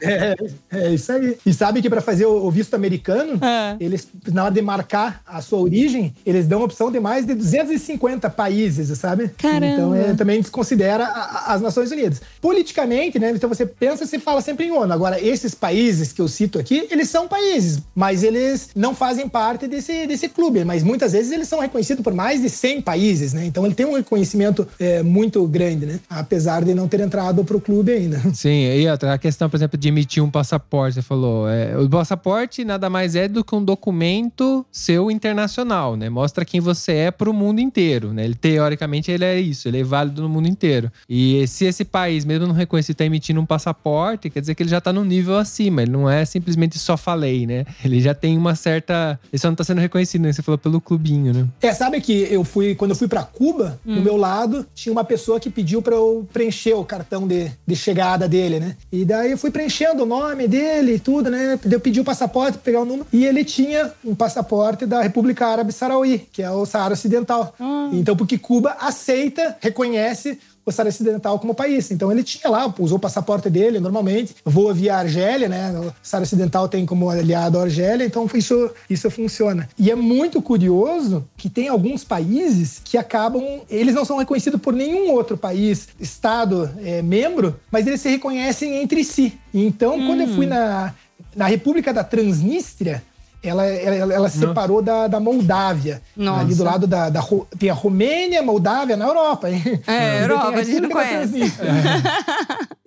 É, é isso aí. E sabe que para fazer o, o visto americano, É. eles, na hora de marcar a sua origem, eles dão a opção de mais de 250 países, sabe? Caramba. Então é, também desconsidera a- a- as Nações Unidas. Politicamente, né? Então você pensa, você fala sempre em ONU. Agora, esses países que eu cito aqui, eles são países, mas eles não fazem parte desse, desse clube. Mas muitas vezes eles são reconhecidos por mais de 100 países, né? Então ele tem um reconhecimento é, muito grande, né? Apesar de não ter entrado pro clube ainda. Sim, e outra, a questão, por exemplo, de emitir um passaporte, você falou. É, o passaporte nada mais é do que um documento seu internacional, né? Mostra quem você é pro mundo inteiro, né? Ele, teoricamente, ele é isso, ele é válido no mundo inteiro. E se esse país, mesmo não reconhecido, tá emitindo um passaporte, quer dizer que ele já tá num nível acima. Ele não é simplesmente só falei, né? Ele já tem uma certa. Ele só não tá sendo reconhecido, né? Você falou pelo clubinho, né? É, sabe que eu fui, quando eu fui pra Cuba, Hum. do meu lado, tinha uma pessoa que pediu pra eu preencher o cartão de, de chegada dele, né? E daí eu fui preenchendo o nome dele e tudo, né? Eu pedi o passaporte pegar o número. E ele tinha um passaporte da República Árabe Saraui, que é o Saara Ocidental. Ah. Então, porque Cuba aceita, reconhece o Saara Ocidental como país. Então ele tinha lá, usou o passaporte dele normalmente, voa via Argélia, né? O Saara Ocidental tem como aliado a Argélia, então isso, isso funciona. E é muito curioso que tem alguns países que acabam, eles não são reconhecidos por nenhum outro país, estado é, membro, mas eles se reconhecem entre si. Então, quando eu fui na, na República da Transnistria, ela, ela, ela se separou da, da Moldávia. Nossa. Ali do lado da, da tem a Romênia, Moldávia, na Europa, hein? É, Europa, a gente não conhece. Transnistria.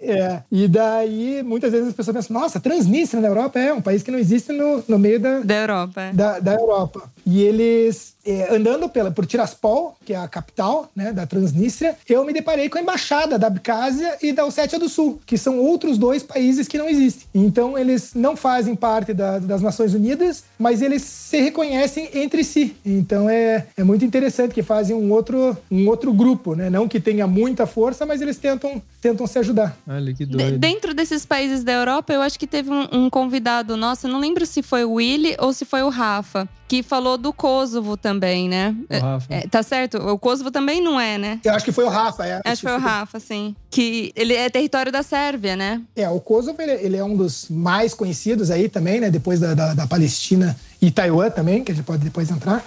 É, e daí muitas vezes as pessoas pensam, nossa, Transnistria na Europa é um país que não existe no, no meio da, Da Europa. é. da, da Europa. E eles, é, andando pela, por Tiraspol, que é a capital né, da Transnistria, eu me deparei com a embaixada da Abkhazia e da Ossétia do Sul, que são outros dois países que não existem. Então, eles não fazem parte da- das Nações Unidas, mas eles se reconhecem entre si. Então, é, é muito interessante que fazem um outro, um outro grupo, né? Não que tenha muita força, mas eles tentam, tentam se ajudar. Olha que De- doido. dentro desses países da Europa, eu acho que teve um, um convidado nosso, não lembro se foi o Willy ou se foi o Rafa, que falou do Kosovo também, né? O Rafa. É, tá certo? O Kosovo também não é, né? Eu acho que foi o Rafa, é. Acho que foi o Rafa, sim. Que ele é território da Sérvia, né? É, o Kosovo ele, ele é um dos mais conhecidos aí também, né? Depois da, da, da Palestina e Taiwan também, que a gente pode depois entrar.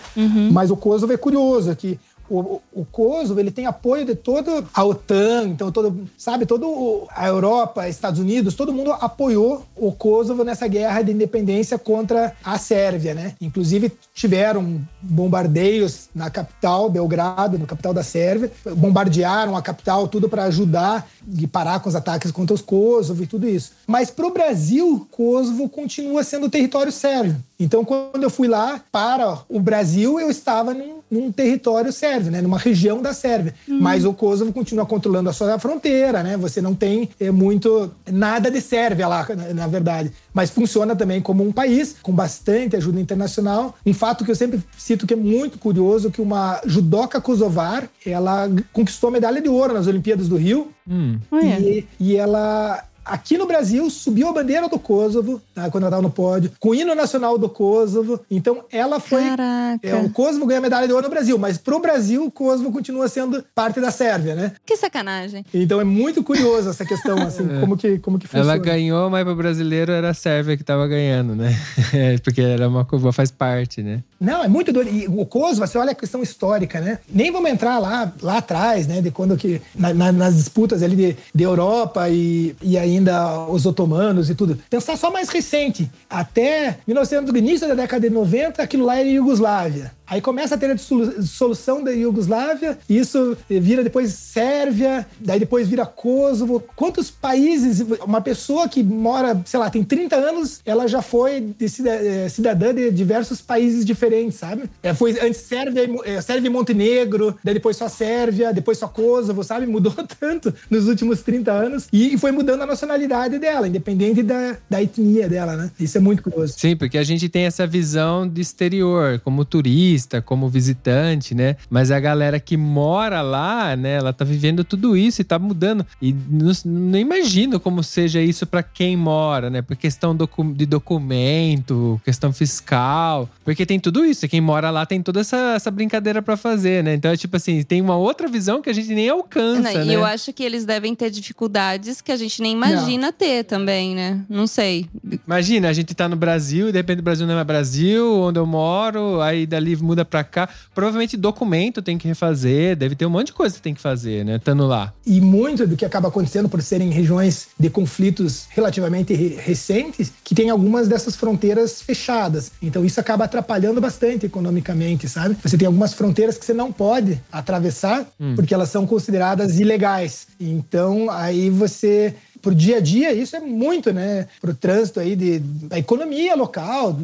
Mas o Kosovo é curioso que o, o, o Kosovo ele tem apoio de toda a OTAN, então todo, sabe, toda a Europa, Estados Unidos, todo mundo apoiou o Kosovo nessa guerra de independência contra a Sérvia, né? Inclusive tiveram bombardeios na capital, Belgrado, no capital da Sérvia, bombardearam a capital tudo para ajudar e parar com os ataques contra os Kosovo e tudo isso. Mas para o Brasil, Kosovo continua sendo território sérvio. Então, quando eu fui lá para o Brasil, eu estava num, num território sérvio, né? numa região da Sérvia. Mas o Kosovo continua controlando a sua fronteira, né? Você não tem é, muito nada de Sérvia lá, na, na verdade. Mas funciona também como um país com bastante ajuda internacional. Um fato que eu sempre cito que é muito curioso, que uma judoca kosovar, ela conquistou a medalha de ouro nas Olimpíadas do Rio. Hum. E, e ela, aqui no Brasil, subiu a bandeira do Kosovo, tá, quando ela estava no pódio, com o hino nacional do Kosovo. Então, ela foi. Caraca. É, o Kosovo ganhou a medalha de ouro no Brasil, mas pro Brasil, o Kosovo continua sendo parte da Sérvia, né? Que sacanagem. Então é muito curioso essa questão, assim, como, que, como que funciona. Ela ganhou, mas pro brasileiro era a Sérvia que tava ganhando, né? É, Porque era uma curva, faz parte, né? Não, é muito doido. E o Kosovo, você olha a questão histórica, né? Nem vamos entrar lá, lá atrás, né? De quando que. na- na- nas disputas ali de, de Europa e, e ainda os otomanos e tudo. Pensar só mais recente. Até 1900, no início da década de 90, aquilo lá era Iugoslávia. Aí começa a ter a dissolu- dissolução da Iugoslávia, e isso vira depois Sérvia, daí depois vira Kosovo. Quantos países, uma pessoa que mora, sei lá, tem 30 anos, ela já foi eh, cidadã de diversos países diferentes, sabe? É, foi antes Sérvia, eh, Sérvia e Montenegro, daí depois só Sérvia, depois só Kosovo, sabe? Mudou tanto nos últimos 30 anos e foi mudando a nacionalidade dela, independente da, da etnia dela, né? Isso é muito curioso. Sim, porque a gente tem essa visão de exterior, como turista, turista, como visitante, né? Mas a galera que mora lá, né, ela tá vivendo tudo isso e tá mudando. E não, não imagino como seja isso para quem mora, né? Por questão docu de documento, questão fiscal. Porque tem tudo isso. Quem mora lá tem toda essa, essa brincadeira para fazer, né? Então é tipo assim, tem uma outra visão que a gente nem alcança, Não, né? E eu acho que eles devem ter dificuldades que a gente nem imagina ter também, né? Não sei. Imagina, a gente tá no Brasil e de repente o Brasil não é Brasil, onde eu moro, aí dali muda pra cá. Provavelmente documento tem que refazer, deve ter um monte de coisa que tem que fazer, né? Estando lá. E muito do que acaba acontecendo por serem regiões de conflitos relativamente re- recentes, que tem algumas dessas fronteiras fechadas. Então isso acaba atrapalhando bastante economicamente, sabe? Você tem algumas fronteiras que você não pode atravessar porque elas são consideradas ilegais. Então aí você pro dia a dia isso é muito, né? Pro trânsito aí de da economia local,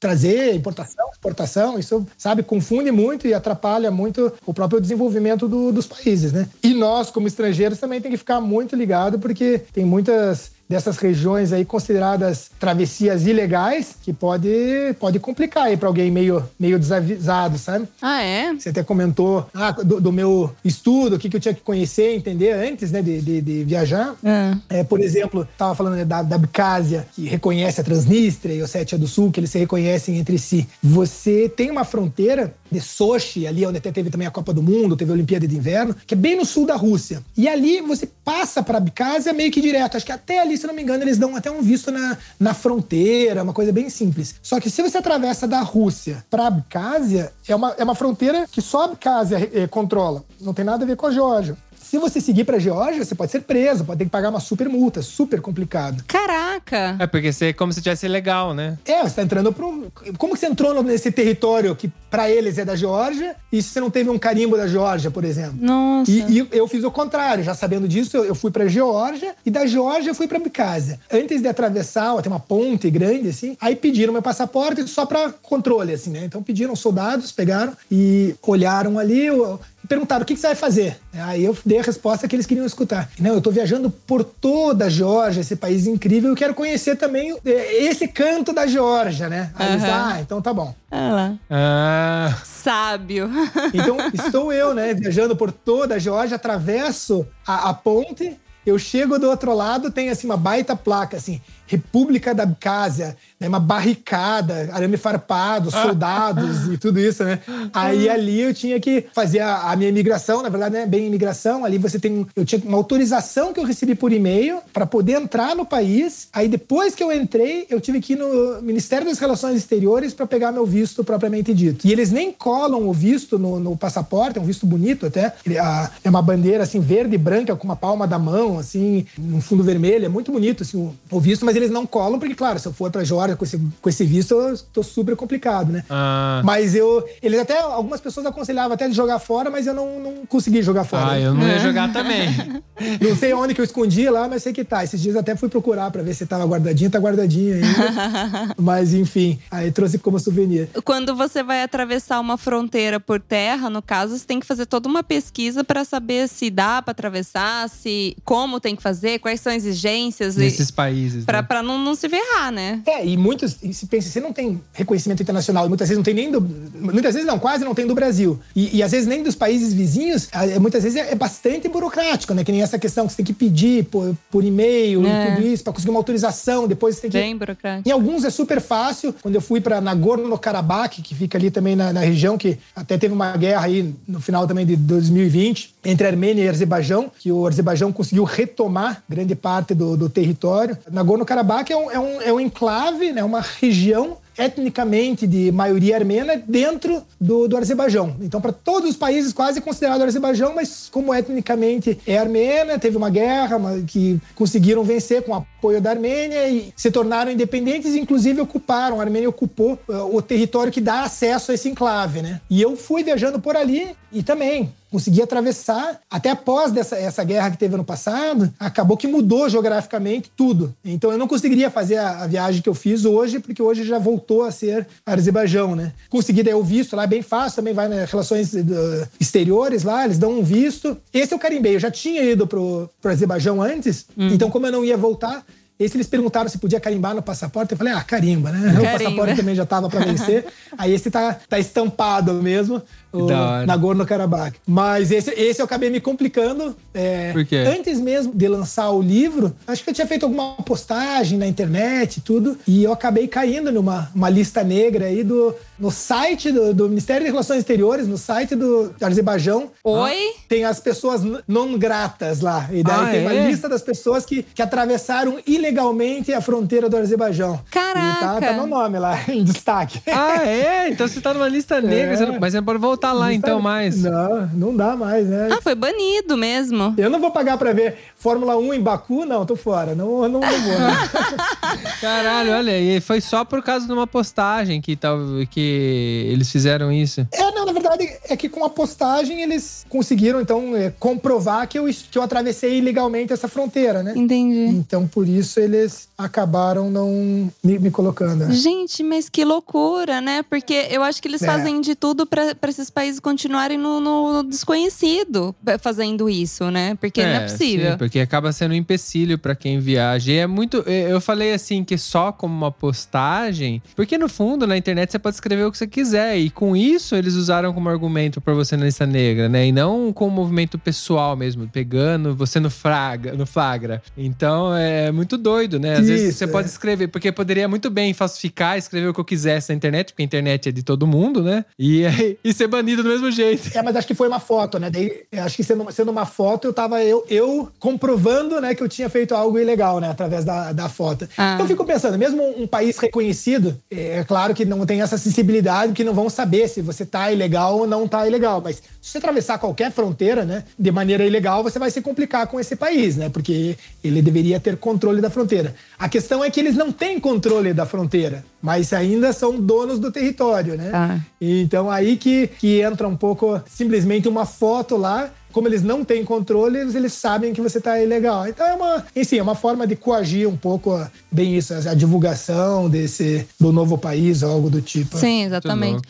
trazer importação, exportação, isso, sabe, confunde muito e atrapalha muito o próprio desenvolvimento do- dos países, né? E nós, como estrangeiros, também tem que ficar muito ligado, porque tem muitas dessas regiões aí consideradas travessias ilegais que pode, pode complicar aí para alguém meio, meio desavisado, sabe? Ah, é? Você até comentou ah, do, do meu estudo, o que, que eu tinha que conhecer, entender antes né, de, de, de viajar. Ah. É, por exemplo, estava falando né, da, da Abkhazia, que reconhece a Transnistria e Ossétia do Sul, que eles se reconhecem entre si. Você tem uma fronteira de Sochi, ali onde até teve também a Copa do Mundo, teve a Olimpíada de Inverno, que é bem no sul da Rússia. E ali você passa para Abkhazia meio que direto. Acho que até ali, se não me engano, eles dão até um visto na, na fronteira, uma coisa bem simples. Só que se você atravessa da Rússia para Abkhazia, é uma, é uma fronteira que só a Abkhazia eh, controla. Não tem nada a ver com a Geórgia. Se você seguir para a Geórgia, você pode ser preso, pode ter que pagar uma super multa, super complicado. Caraca! É porque você é como se tivesse legal, né? É, você tá entrando para um. Como que você entrou nesse território que para eles é da Geórgia e se você não teve um carimbo da Geórgia, por exemplo? Nossa. E, e eu fiz o contrário, já sabendo disso, eu, eu fui pra Geórgia e da Geórgia eu fui pra Abkhazia. Antes de atravessar, tem uma ponte grande assim, aí pediram meu passaporte só pra controle assim, né? Então pediram soldados, pegaram e olharam ali, eu- perguntaram o que, que você vai fazer. Aí eu dei a resposta que eles queriam escutar. Não, eu tô viajando por toda a Geórgia, esse país incrível, eu quero conhecer também eh, esse canto da Geórgia, né? Aí eles, Aham. ah, então tá bom. Olha lá. Ah, Sábio. Então, estou eu, né, viajando por toda a Geórgia, atravesso a, a ponte, eu chego do outro lado, tem assim uma baita placa, assim, República da Abkhazia, né, uma barricada, arame farpado, soldados e tudo isso, né? Aí ali eu tinha que fazer a, a minha imigração, na verdade, né, bem imigração, ali você tem, eu tinha uma autorização que eu recebi por e-mail para poder entrar no país. Aí depois que eu entrei, eu tive que ir no Ministério das Relações Exteriores para pegar meu visto propriamente dito. E eles nem colam o visto no, no passaporte, é um visto bonito até. Ele- a- é uma bandeira assim verde e branca com uma palma da mão, assim, num fundo vermelho, é muito bonito assim o, o visto, mas eles não colam porque claro, se eu for para Geórgia com esse, com esse visto, eu tô super complicado, né? ah, Mas eu. Eles até. Algumas pessoas aconselhavam até de jogar fora, mas eu não, não consegui jogar fora. ah, eu não ia jogar também. Não sei onde que eu escondi lá, mas sei que tá. Esses dias até fui procurar pra ver se tava guardadinho, tá guardadinho ainda. mas enfim, aí trouxe como souvenir. Quando você vai atravessar uma fronteira por terra, no caso, você tem que fazer toda uma pesquisa para saber se dá para atravessar, se como tem que fazer, quais são as exigências Nesses países. para né? Para não, não se ferrar, né? É, e muitos, e se pensa, você não tem reconhecimento internacional, e muitas vezes não tem nem do. Muitas vezes não, quase não tem do Brasil. E, e às vezes nem dos países vizinhos, é, muitas vezes é, é bastante burocrático, né? Que nem essa questão que você tem que pedir por, por e-mail É. e tudo isso, pra conseguir uma autorização, depois você tem que. Bem burocrático. Em alguns é super fácil. Quando eu fui para Nagorno-Karabakh, que fica ali também na, na região, que até teve uma guerra aí no final também de 2020 entre Armênia e Azerbaijão, que o Azerbaijão conseguiu retomar grande parte do, do território. Nagorno-Karabakh é um, é, um, é um enclave, né, uma região etnicamente de maioria armena dentro do, do Azerbaijão. Então, para todos os países, quase considerado Azerbaijão, mas como etnicamente é armena, teve uma guerra que conseguiram vencer com o apoio da Armênia e se tornaram independentes, inclusive ocuparam, a Armênia ocupou uh, o território que dá acesso a esse enclave, né? E eu fui viajando por ali e também consegui atravessar até após dessa essa guerra que teve ano passado, acabou que mudou geograficamente tudo. Então eu não conseguiria fazer a, a viagem que eu fiz hoje, porque hoje já voltou a ser Azerbaijão, né? Consegui daí o visto lá, é bem fácil, também vai nas relações uh, exteriores lá, eles dão um visto. Esse eu carimbei, eu já tinha ido pro, pro Azerbaijão antes, então como eu não ia voltar, Esse eles perguntaram se podia carimbar no passaporte. Eu falei, ah, carimba, né? O Carimba. passaporte também já tava para vencer. Aí esse tá, tá estampado mesmo. O. Nagorno-Karabakh. Mas esse, esse eu acabei me complicando. é, Por quê? Antes mesmo de lançar o livro, acho que eu tinha feito alguma postagem na internet e tudo. E eu acabei caindo numa uma lista negra aí do, no site do, do Ministério de Relações Exteriores, no site do Azerbaijão. Oi? Tem as pessoas não gratas lá. E daí Ah, tem uma é? lista das pessoas que, que atravessaram ilegalmente a fronteira do Azerbaijão. E tá, Caraca! tá meu nome lá, em destaque. Ah, é? Então você tá numa lista negra, É. você não- mas você não pode voltar lá Lista- então mais. Não, não dá mais, né? Ah, foi banido mesmo. Eu não vou pagar pra ver Fórmula 1 em Baku, não, tô fora. Não, não, não vou. né? Caralho, olha, e foi só por causa de uma postagem que, tal, que eles fizeram isso. É, não, na verdade é que com a postagem eles conseguiram, então, é, comprovar que eu, que eu atravessei ilegalmente essa fronteira, né? Entendi. Então, por isso, eles acabaram não me, me colocando. né? Gente, mas que loucura, né? Porque eu acho que eles É. fazem de tudo pra pra esses países continuarem no, no desconhecido fazendo isso, né? Porque não é possível. sim, porque acaba sendo um empecilho pra quem viaja. E é muito. Eu falei assim que só como uma postagem, porque no fundo na internet você pode escrever o que você quiser. E com isso eles usaram como argumento pra você na lista negra, né? E não com o movimento pessoal mesmo, pegando você no fraga, no flagra. Então é muito doido, né? Às vezes Isso, você é. pode escrever, porque poderia muito bem falsificar, escrever o que eu quisesse na internet, porque a internet é de todo mundo, né? E, e ser banido do mesmo jeito. É, mas acho que foi uma foto, né? Daí, acho que sendo, sendo uma foto, eu tava eu, eu comprovando, né, que eu tinha feito algo ilegal, né, através da, da foto. Ah. Eu fico pensando, mesmo um país reconhecido, é claro que não tem essa sensibilidade, que não vão saber se você tá ilegal ou não tá ilegal. Mas se você atravessar qualquer fronteira, né, de maneira ilegal, você vai se complicar com esse país, né? Porque ele deveria ter controle da fronteira. A questão é que eles não têm controle da fronteira, mas ainda são donos do território, né? Ah. Então aí que, que entra um pouco simplesmente uma foto lá. Como eles não têm controle, eles, sabem que você está ilegal. Então é uma, enfim, é uma forma de coagir um pouco bem isso, a divulgação desse do novo país, ou algo do tipo. Sim, Muito exatamente.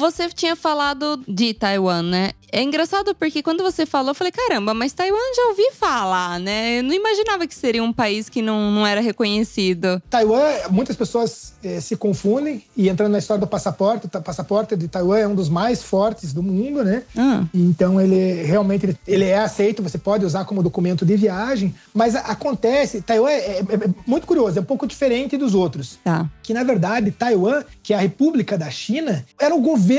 Você tinha falado de Taiwan, né? É engraçado porque quando você falou, eu falei, caramba, mas Taiwan já ouvi falar, né? Eu não imaginava que seria um país que não, não era reconhecido. Taiwan, muitas pessoas eh, se confundem e entrando na história do passaporte, o passaporte de Taiwan é um dos mais fortes do mundo, né? Ah. Então ele realmente ele, ele é aceito, você pode usar como documento de viagem, mas acontece, Taiwan é, é- é muito curioso, é um pouco diferente dos outros. Tá. Que na verdade Taiwan, que é a República da China, era o governo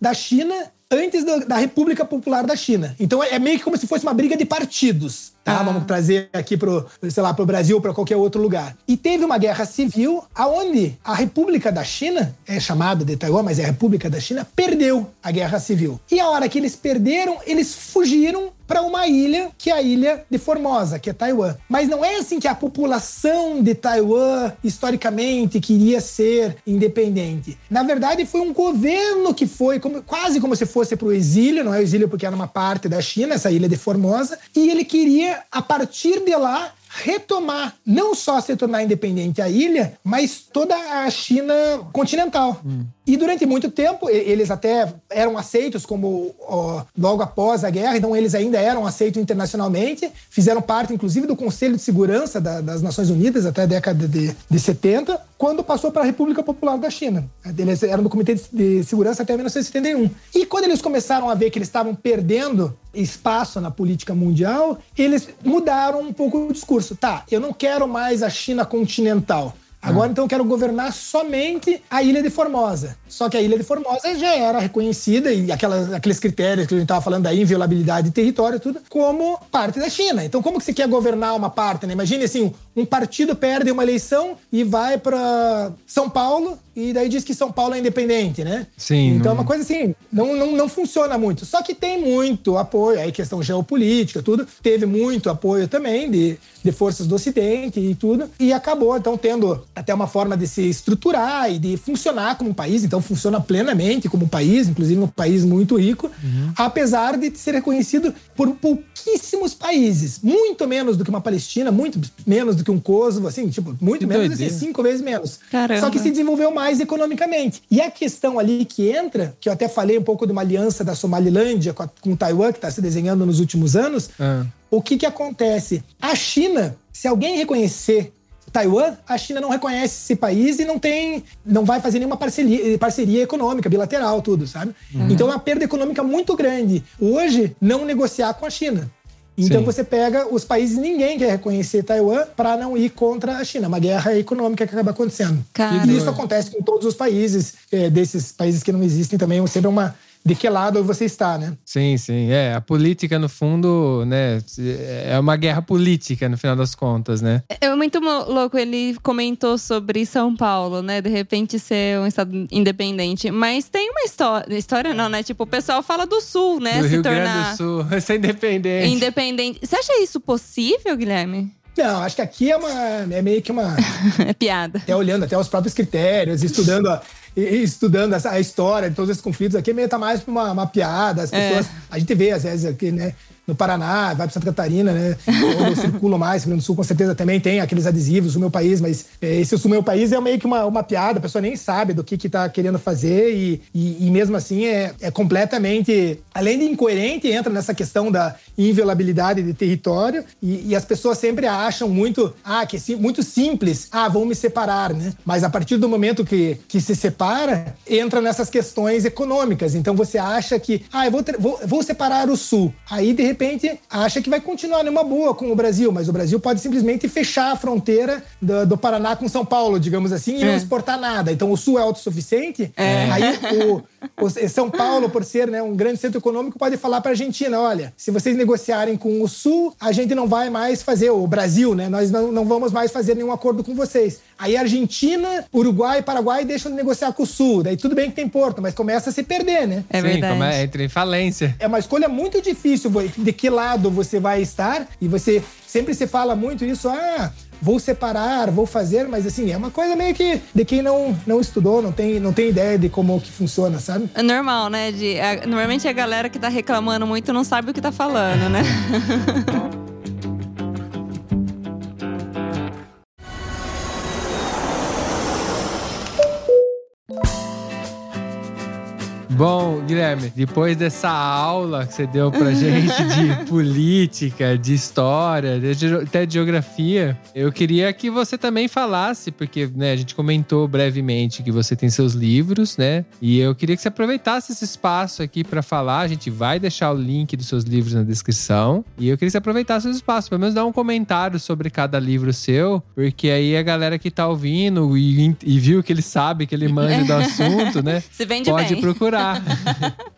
da China antes da República Popular da China. Então é meio que como se fosse uma briga de partidos. Tá? Ah. Vamos trazer aqui pro, sei lá, pro Brasil ou para qualquer outro lugar. E teve uma guerra civil aonde a República da China, é chamada de Taiwan, mas é a República da China, perdeu a guerra civil. E a hora que eles perderam, eles fugiram para uma ilha, que é a ilha de Formosa, que é Taiwan. Mas não é assim que a população de Taiwan, historicamente, queria ser independente. Na verdade, foi um governo que foi como- quase como se fosse para o exílio, não é o exílio porque era uma parte da China, essa ilha de Formosa, e ele queria, a partir de lá, retomar, não só se tornar independente a ilha, mas toda a China continental. E durante muito tempo, eles até eram aceitos como ó, logo após a guerra, então eles ainda eram aceitos internacionalmente, fizeram parte, inclusive, do Conselho de Segurança da- das Nações Unidas até a década de, de 70, quando passou para a República Popular da China. Eles eram do Comitê de Segurança até 1971. E quando eles começaram a ver que eles estavam perdendo espaço na política mundial, eles mudaram um pouco o discurso. Tá, eu não quero mais a China continental. Agora, então, eu quero governar somente a Ilha de Formosa. Só que a Ilha de Formosa já era reconhecida, e aquelas, aqueles critérios que a gente estava falando da inviolabilidade de território e tudo, como parte da China. Então, como que você quer governar uma parte? Né? Imagine assim, um partido perde uma eleição e vai para São Paulo e daí diz que São Paulo é independente, né? Sim, Então, é não- uma coisa assim, não, não, não funciona muito. Só que tem muito apoio, aí questão geopolítica, tudo. Teve muito apoio também de, de forças do Ocidente e tudo. E acabou, então, tendo até uma forma de se estruturar e de funcionar como um país. Então, funciona plenamente como um país, inclusive um país muito rico, apesar de ser reconhecido por pouquíssimos países. Muito menos do que uma Palestina, muito menos do que um Kosovo, assim, tipo, muito Que menos, assim, cinco vezes menos. Caramba. Só que se desenvolveu mais economicamente. E a questão ali que entra, que eu até falei um pouco de uma aliança da Somalilândia com, a- com Taiwan, que está se desenhando nos últimos anos, Ah. o que, que acontece? A China se alguém reconhecer Taiwan, a China não reconhece esse país e não tem, não vai fazer nenhuma parceria, parceria econômica, bilateral, tudo, sabe? Então é uma perda econômica muito grande. Hoje, não negociar com a China. Então Sim. você pega os países, ninguém quer reconhecer Taiwan para não ir contra a China. Uma guerra econômica que acaba acontecendo. Cara. E isso acontece com todos os países, eh, desses países que não existem também, sempre é uma de que lado você está, né? Sim, sim. É, a política, no fundo, né? É uma guerra política, no final das contas, né? É muito mo- louco, ele comentou sobre São Paulo, né? De repente ser um estado independente. Mas tem uma história. História não, né? Tipo, o pessoal fala do sul, né? do Se Rio tornar Grande do Sul, ser independente. independente. Você acha isso possível, Guilherme? Não, acho que aqui é uma é meio que uma É piada. até olhando até os próprios critérios, estudando a, e- e estudando essa, a história de todos esses conflitos aqui, meio tá mais pra uma, uma piada. As É. pessoas. A gente vê, às vezes, aqui, né? No Paraná, vai para Santa Catarina, né? Onde eu circulo mais, Rio Grande do Sul, com certeza também tem aqueles adesivos do meu país, mas é, esse o meu país é meio que uma, uma piada, a pessoa nem sabe do que que tá querendo fazer e, e, e mesmo assim é, é completamente, além de incoerente, entra nessa questão da inviolabilidade de território e, e as pessoas sempre acham muito, ah, que é sim- muito simples, ah, vão me separar, né? Mas a partir do momento que, que se separa, entra nessas questões econômicas. Então você acha que, ah, eu vou, ter- vou, vou separar o Sul. Aí, de repente, acha que vai continuar numa boa com o Brasil, mas o Brasil pode simplesmente fechar a fronteira do, do Paraná com São Paulo, digamos assim, e não exportar nada. Então o Sul é autossuficiente, aí o, o São Paulo, por ser né, um grande centro econômico, pode falar para a Argentina: olha, se vocês negociarem com o Sul, a gente não vai mais fazer, o Brasil, né? Nós não, não vamos mais fazer nenhum acordo com vocês. Aí a Argentina, Uruguai e Paraguai deixam de negociar com o Sul. Daí tudo bem que tem porto, mas começa a se perder, né? É Sim, verdade. como é, entra em falência. É uma escolha muito difícil de que lado você vai estar. E você sempre se fala muito isso, ah, vou separar, vou fazer, mas assim, é uma coisa meio que de quem não, não estudou, não tem, não tem ideia de como que funciona, sabe? É normal, né? De, a- normalmente a galera que tá reclamando muito não sabe o que tá falando, né? Bom, Guilherme, depois dessa aula que você deu pra gente de política, de história, de até de geografia, eu queria que você também falasse, porque né, a gente comentou brevemente que você tem seus livros, né? E eu queria que você aproveitasse esse espaço aqui pra falar. A gente vai deixar o link dos seus livros na descrição. E eu queria que você aproveitasse esse espaço, pelo menos dar um comentário sobre cada livro seu, porque aí a galera que tá ouvindo e, e viu que ele sabe, que ele manja do assunto, né? Se vende Pode bem. procurar.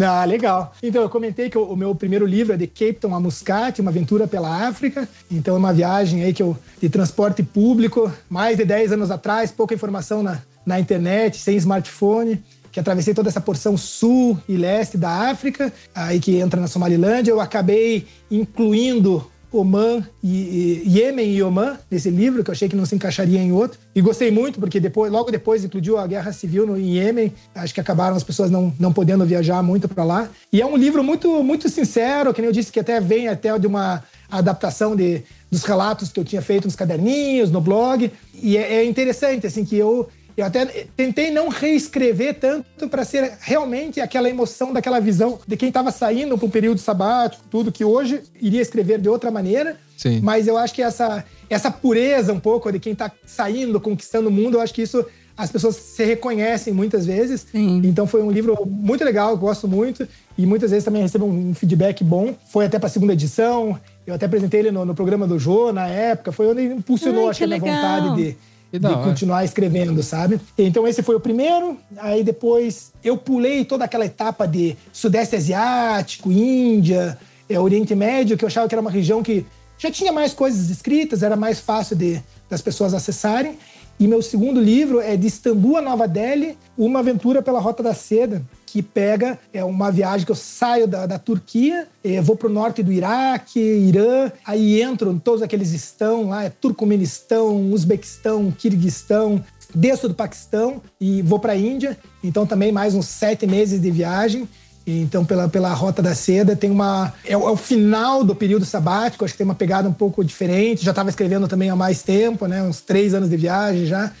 Ah, legal. Então, eu comentei que o, o meu primeiro livro é de Cape Town a Muscat, uma aventura pela África. Então, é uma viagem aí que eu, de transporte público, mais de 10 anos atrás, pouca informação na, na internet, sem smartphone. Que atravessei toda essa porção sul e leste da África, aí que entra na Somalilândia. Eu acabei incluindo Oman e, e e Oman nesse livro, que eu achei que não se encaixaria em outro. E gostei muito, porque depois, logo depois explodiu a guerra civil no em Iêmen. Acho que acabaram as pessoas não, não podendo viajar muito para lá. E é um livro muito, muito sincero, que nem eu disse, que até vem até de uma adaptação de, dos relatos que eu tinha feito nos caderninhos, no blog. E é, é interessante, assim, que eu eu até tentei não reescrever tanto para ser realmente aquela emoção daquela visão de quem estava saindo para um período sabático, tudo que hoje iria escrever de outra maneira. Sim. Mas eu acho que essa, essa pureza um pouco de quem está saindo, conquistando o mundo, eu acho que isso as pessoas se reconhecem muitas vezes. Sim. Então foi um livro muito legal, eu gosto muito. E muitas vezes também recebo um feedback bom. Foi até para a segunda edição. Eu até apresentei ele no, no programa do Jô na época. Foi onde impulsionou, Ai, acho que a minha legal. vontade de, de hora. continuar escrevendo, sabe? Então esse foi o primeiro. Aí depois eu pulei toda aquela etapa de Sudeste Asiático, Índia, é, Oriente Médio, que eu achava que era uma região que já tinha mais coisas escritas, era mais fácil de, das pessoas acessarem. E meu segundo livro é de Istambul a Nova Delhi, uma aventura pela Rota da Seda, que pega é uma viagem que eu saio da, da Turquia, eh, vou para o norte do Iraque, Irã, aí entro todos aqueles estão lá, é Turcomenistão, Uzbequistão, Kirguistão, desço do Paquistão e vou para a Índia. Então também mais uns sete meses de viagem. Então, pela, pela Rota da Seda, tem uma. É, o- é o final do período sabático, acho que tem uma pegada um pouco diferente. Já estava escrevendo também há mais tempo, né? Uns três anos de viagem já.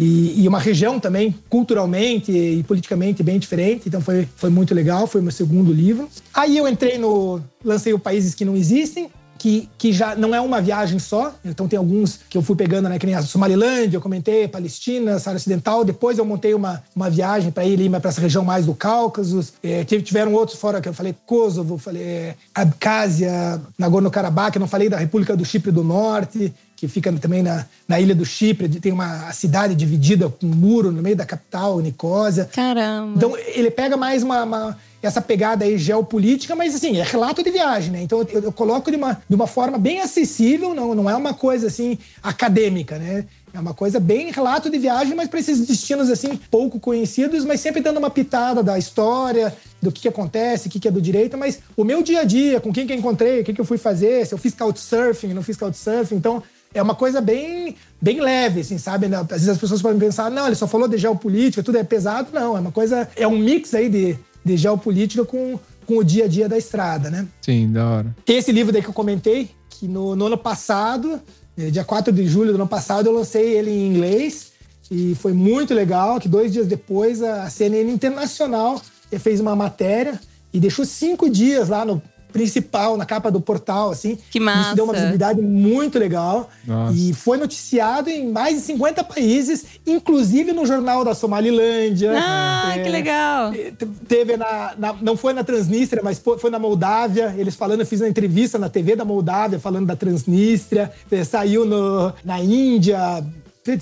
E, e uma região também, culturalmente e politicamente, bem diferente. Então, foi, foi muito legal. Foi o meu segundo livro. Aí eu entrei no. Lancei o Países que Não Existem, que, que já não é uma viagem só. Então tem alguns que eu fui pegando, né? Que nem a Somalilândia, eu comentei, Palestina, Saara Ocidental. Depois eu montei uma, uma viagem para ir para essa região mais do Cáucaso. É, tiveram outros fora que eu falei Kosovo, falei é, Abkhazia, Nagorno-Karabakh, eu não falei da República do Chipre do Norte que fica também na, na ilha do Chipre, tem uma cidade dividida com um muro no meio da capital, Nicósia. Caramba. Então ele pega mais uma, uma essa pegada aí geopolítica, mas assim, é relato de viagem, né? Então eu, eu, coloco de uma, de uma forma bem acessível, não, não é uma coisa assim acadêmica, né? É uma coisa bem relato de viagem, mas para esses destinos assim pouco conhecidos, mas sempre dando uma pitada da história, do que, que acontece, o que, que é do direito, mas o meu dia a dia, com quem que eu encontrei, o que, que eu fui fazer, se eu fiz couchsurfing, não fiz couchsurfing, então é uma coisa bem, bem leve, assim, sabe? Às vezes as pessoas podem pensar, não, ele só falou de geopolítica, tudo é pesado. Não, é uma coisa, é um mix aí de, de geopolítica com, com o dia a dia da estrada, né? Sim, da hora. Esse livro daí que eu comentei, que no, no ano passado, eh, dia 4 de julho do ano passado, eu lancei ele em inglês e foi muito legal, que dois dias depois a CNN Internacional fez uma matéria e deixou cinco dias lá no principal, na capa do portal, assim. Que massa. Isso deu uma visibilidade muito legal. Nossa. E foi noticiado em mais de 50 países, inclusive no jornal da Somalilândia. Ah, É, que legal. Teve na, na- Não foi na Transnistria, mas foi na Moldávia. Eles falando, eu fiz uma entrevista na TV da Moldávia falando da Transnistria. Eh, Saiu no, na Índia.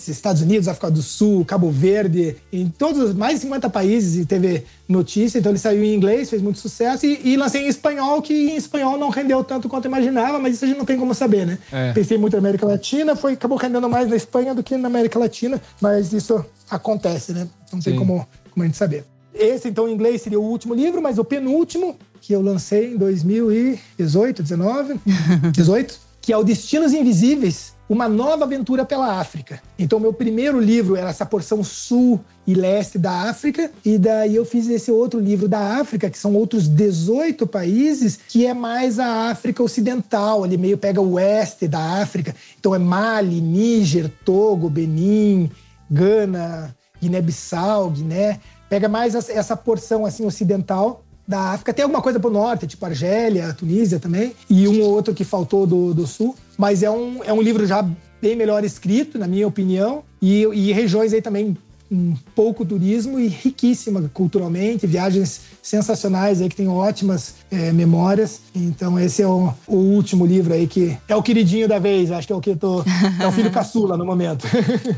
Estados Unidos, África do Sul, Cabo Verde, em todos os mais de 50 países e teve notícia, então ele saiu em inglês, fez muito sucesso, e, e lancei em espanhol, que em espanhol não rendeu tanto quanto imaginava, mas isso a gente não tem como saber, né? É. Pensei muito na América Latina, foi, acabou rendendo mais na Espanha do que na América Latina, mas isso acontece, né? Não tem como, como a gente saber. Esse, então, em inglês seria o último livro, mas o penúltimo, que eu lancei em 2018, 19, 18, que é o Destinos Invisíveis, uma nova aventura pela África. Então, meu primeiro livro era essa porção sul e leste da África, e daí eu fiz esse outro livro da África, que são outros 18 países, que é mais a África Ocidental, ele meio pega o oeste da África. Então, é Mali, Níger, Togo, Benin, Gana, Guiné-Bissau, Guiné. Pega mais essa- porção assim ocidental da África. Tem alguma coisa pro norte, tipo Argélia, Tunísia também, e um ou outro que faltou do, do sul. Mas é um, é um livro já bem melhor escrito, na minha opinião, e, e regiões aí também um pouco turismo e riquíssima culturalmente, viagens sensacionais aí que tem ótimas eh, memórias. Então esse é o, o último livro aí que é o queridinho da vez, acho que é o que eu tô é o filho caçula no momento.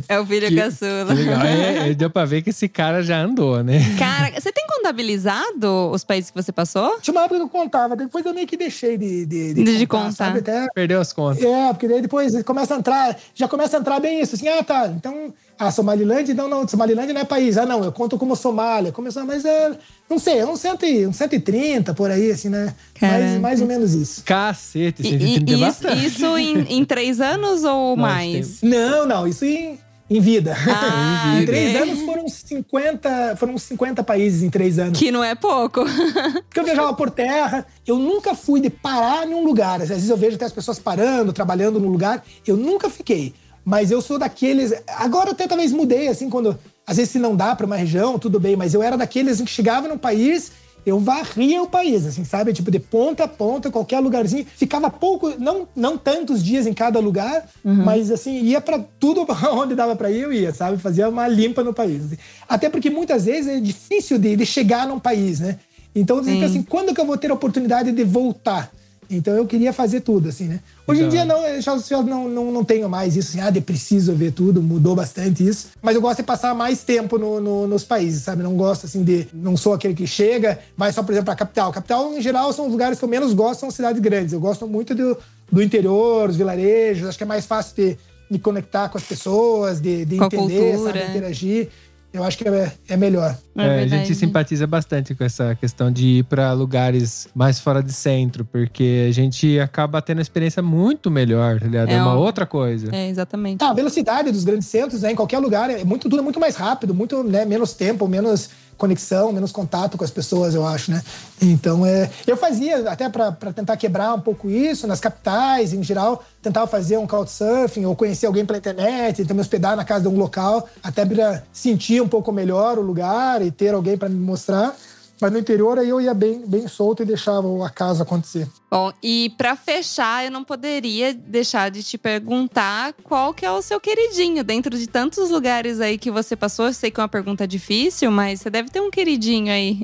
É o filho Que- caçula. Que legal. É, é, deu pra ver que esse cara já andou, né? Cara, você tem contabilizado os países que você passou? Tinha uma época que eu contava, depois eu meio que deixei de, de, De contar, contar. sabe? Até Perdeu as contas. É, porque daí depois começa a entrar, já começa a entrar bem isso, assim, ah, tá, então, a Somalilândia, não, não, Somalilândia não é país, ah, não, eu conto como Somália, começou, mas é, não sei, é uns, cento, e- uns 130 por aí, assim, né? Mais, mais ou menos isso. Cacete, E, 130 é e- isso, bastante. isso em, em três anos ou Não, mais? Não, não, isso em, em vida. Ah, em três anos foram 50, foram uns 50 países em três anos. Que não é pouco. Porque eu viajava por terra, eu nunca fui de parar em um lugar. Às vezes eu vejo até as pessoas parando, trabalhando num lugar. Eu nunca fiquei. Mas eu sou daqueles. Agora até talvez mudei, assim, quando. Às vezes se não dá pra uma região, tudo bem, mas eu era daqueles que chegava num país. Eu varria o país, assim, sabe? Tipo, de ponta a ponta, qualquer lugarzinho. Ficava pouco, não, não tantos dias em cada lugar, mas assim, ia pra tudo onde dava pra ir, eu ia, sabe? Fazia uma limpa no país. assim. Até porque muitas vezes é difícil de, de chegar num país, né? Então fico assim, quando que eu vou ter a oportunidade de voltar? Então eu queria fazer tudo, assim, né? Hoje em dia não, eu já, já não, não, não tenho mais isso, assim, ah, de preciso ver tudo, mudou bastante isso. Mas eu gosto de passar mais tempo no, no- nos países, sabe? Não gosto, assim, de. Não sou aquele que chega, vai só, por exemplo, pra capital. Capital, em geral, são os lugares que eu menos gosto, são cidades grandes. Eu gosto muito do, do interior, os vilarejos, acho que é mais fácil de me conectar com as pessoas, de, de Com entender, sabe? Interagir. Eu acho que é, é melhor. É É, a gente simpatiza bastante com essa questão de ir pra lugares mais fora de centro, porque a gente acaba tendo uma experiência muito melhor, tá ligado? É, É uma um- outra coisa. É, exatamente. Ah, a velocidade dos grandes centros, né, em qualquer lugar, é muito, tudo é muito mais rápido, muito né, menos tempo, menos conexão, menos contato com as pessoas, eu acho, né? Então, é, eu fazia, até para tentar quebrar um pouco isso, nas capitais, em geral, tentava fazer um couchsurfing ou conhecer alguém pela internet, então me hospedar na casa de um local, até para sentir um pouco melhor o lugar e ter alguém para me mostrar. Mas no interior aí eu ia bem, bem solto e deixava o acaso acontecer. Bom, e pra fechar, eu não poderia deixar de te perguntar qual que é o seu queridinho dentro de tantos lugares aí que você passou. Eu sei que é uma pergunta difícil, mas você deve ter um queridinho aí.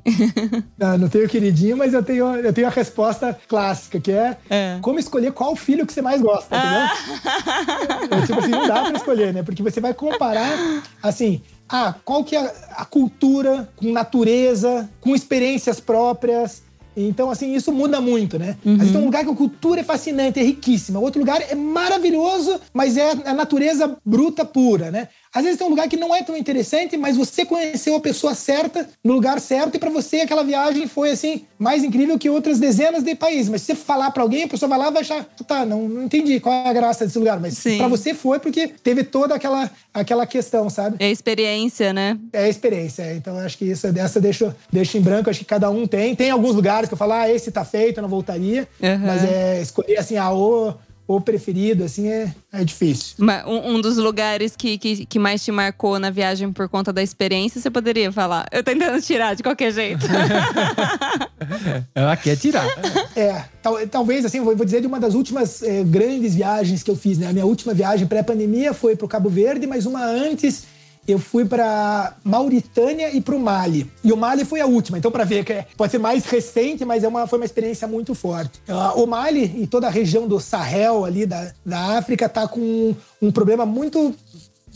Não, não tenho queridinho, mas eu tenho, eu tenho a resposta clássica, que é, É. como escolher qual filho que você mais gosta, entendeu? É, tipo assim, não dá pra escolher, né? Porque você vai comparar, assim, ah, qual que é a cultura com natureza, com experiências próprias. Então, assim, isso muda muito, né? Às vezes tem um lugar que a cultura é fascinante, é riquíssima. Outro lugar é maravilhoso, mas é a natureza bruta pura, né? Às vezes tem um lugar que não é tão interessante, mas você conheceu a pessoa certa, no lugar certo, e pra você aquela viagem foi, assim, mais incrível que outras dezenas de países. Mas se você falar pra alguém, a pessoa vai lá e vai achar, tá, não, não entendi qual é a graça desse lugar. Mas pra você foi porque teve toda aquela, aquela questão, sabe? É experiência, né? É experiência. é. Então, acho que isso, essa deixa, deixa em branco. Acho que cada um tem. Tem alguns lugares que eu falo, ah, esse tá feito, eu não voltaria. Uhum. Mas é escolher, assim, ah, o, o preferido, assim, é, é difícil. Um, um dos lugares que, que, que mais te marcou na viagem por conta da experiência, você poderia falar. Eu tô tentando tirar de qualquer jeito. Ela quer tirar. É, tal- talvez, assim, vou vou dizer de uma das últimas eh, grandes viagens que eu fiz, né? A minha última viagem pré-pandemia foi pro Cabo Verde, mas uma antes eu fui para Mauritânia e pro Mali. E o Mali foi a última, então para ver que é- pode ser mais recente, mas é uma, foi uma experiência muito forte. Ah, o Mali e toda a região do Sahel ali da, da África tá com um problema muito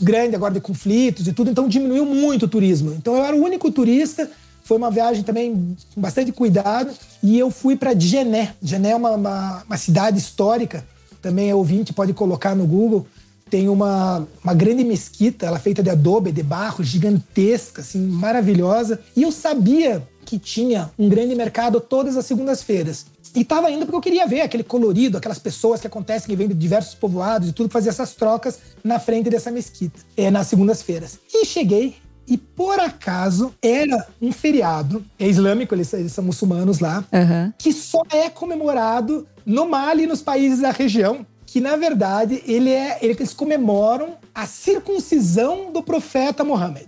grande agora de conflitos e tudo, então diminuiu muito o turismo. Então eu era o único turista, foi uma viagem também com bastante cuidado, e eu fui para Djené. Djené é uma, uma, uma cidade histórica, também é ouvinte, pode colocar no Google. Tem uma, uma grande mesquita, ela é feita de adobe, de barro, gigantesca, assim, maravilhosa. E eu sabia que tinha um grande mercado todas as segundas-feiras. E tava indo porque eu queria ver aquele colorido, aquelas pessoas que acontecem, que vêm de diversos povoados e tudo, fazer essas trocas na frente dessa mesquita, é, nas segundas-feiras. E cheguei, e por acaso era um feriado, é islâmico, eles, eles são muçulmanos lá, Aham. que só é comemorado no Mali e nos países da região. Que na verdade ele é, eles comemoram a circuncisão do profeta Mohammed.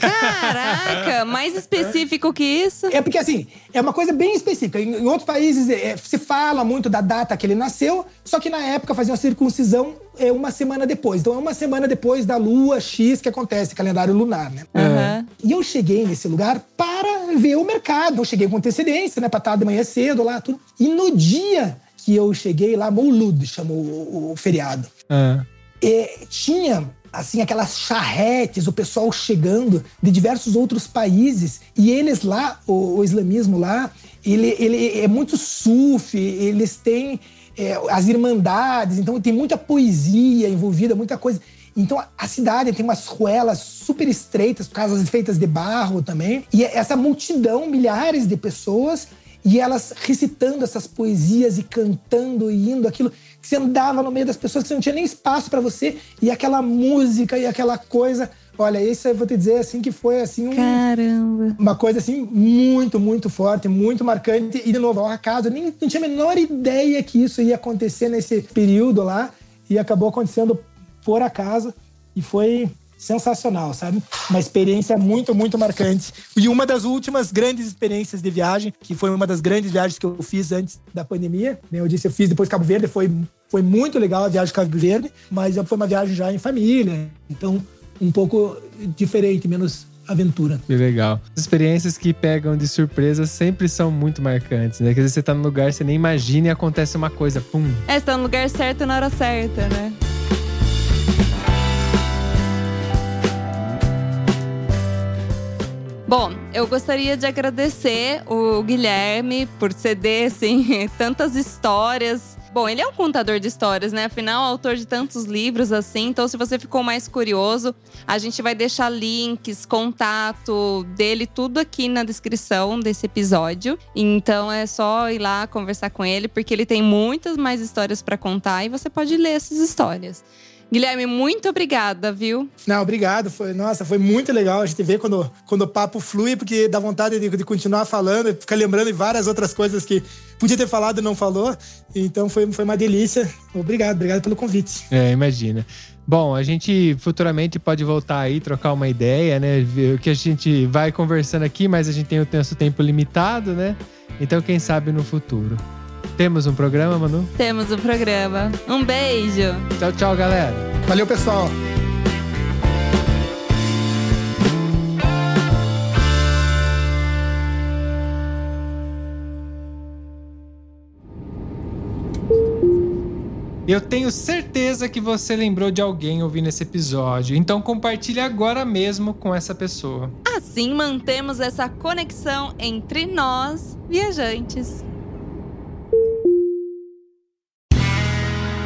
Caraca, mais específico que isso? É porque, assim, é uma coisa bem específica. Em, em outros países é, se fala muito da data que ele nasceu, só que na época faziam a circuncisão é, uma semana depois. Então é uma semana depois da lua X que acontece, calendário lunar, né? Aham. E eu cheguei nesse lugar para ver o mercado. Eu cheguei com antecedência, né? Pra estar de manhã cedo lá, tudo. E no dia que eu cheguei lá, Moulud chamou o, o feriado. É, tinha assim aquelas charretes, o pessoal chegando de diversos outros países e eles lá, o, o islamismo lá, ele, ele é muito sufi, eles têm é, as irmandades, então tem muita poesia envolvida, muita coisa. Então a- a cidade tem umas ruelas super estreitas, casas feitas de barro também, e essa multidão, milhares de pessoas e elas recitando essas poesias e cantando e indo aquilo que você andava no meio das pessoas que você não tinha nem espaço para você e aquela música e aquela coisa. Olha isso eu vou te dizer assim que foi assim um- Caramba. uma coisa assim muito muito forte muito marcante. E de novo ao acaso eu nem não tinha a menor ideia que isso ia acontecer nesse período lá. E acabou acontecendo por acaso. E foi sensacional, sabe? Uma experiência muito, muito marcante. E uma das últimas grandes experiências de viagem, que foi uma das grandes viagens que eu fiz antes da pandemia. né? Eu disse, eu fiz depois Cabo Verde, foi, foi muito legal a viagem de Cabo Verde, mas foi uma viagem já em família. Então, um pouco diferente, menos aventura. Que legal. As experiências que pegam de surpresa sempre são muito marcantes, né? Quer dizer, você tá num lugar, você nem imagina e acontece uma coisa, pum. É, você tá no lugar certo na hora certa, né? Bom, eu gostaria de agradecer o Guilherme por ceder, assim, tantas histórias. Bom, ele é um contador de histórias, né? Afinal, autor de tantos livros assim. Então, se você ficou mais curioso, a gente vai deixar links, contato dele, tudo aqui na descrição desse episódio. Então, é só ir lá conversar com ele, porque ele tem muitas mais histórias para contar e você pode ler essas histórias. Guilherme, muito obrigada, viu? Não, obrigado. Foi, nossa, foi muito legal a gente ver quando, quando o papo flui, porque dá vontade de, de continuar falando, e ficar lembrando de várias outras coisas que podia ter falado e não falou. Então foi, foi uma delícia. Obrigado, obrigado pelo convite. É, imagina. Bom, a gente futuramente pode voltar aí, trocar uma ideia, né? Ver o que a gente vai conversando aqui, mas a gente tem o nosso tempo limitado, né? Então, quem sabe no futuro. Temos um programa, Manu? Temos um programa. Um beijo. Tchau, tchau, galera. Valeu, pessoal. Eu tenho certeza que você lembrou de alguém ouvindo esse episódio, então compartilhe agora mesmo com essa pessoa. Assim mantemos essa conexão entre nós, viajantes.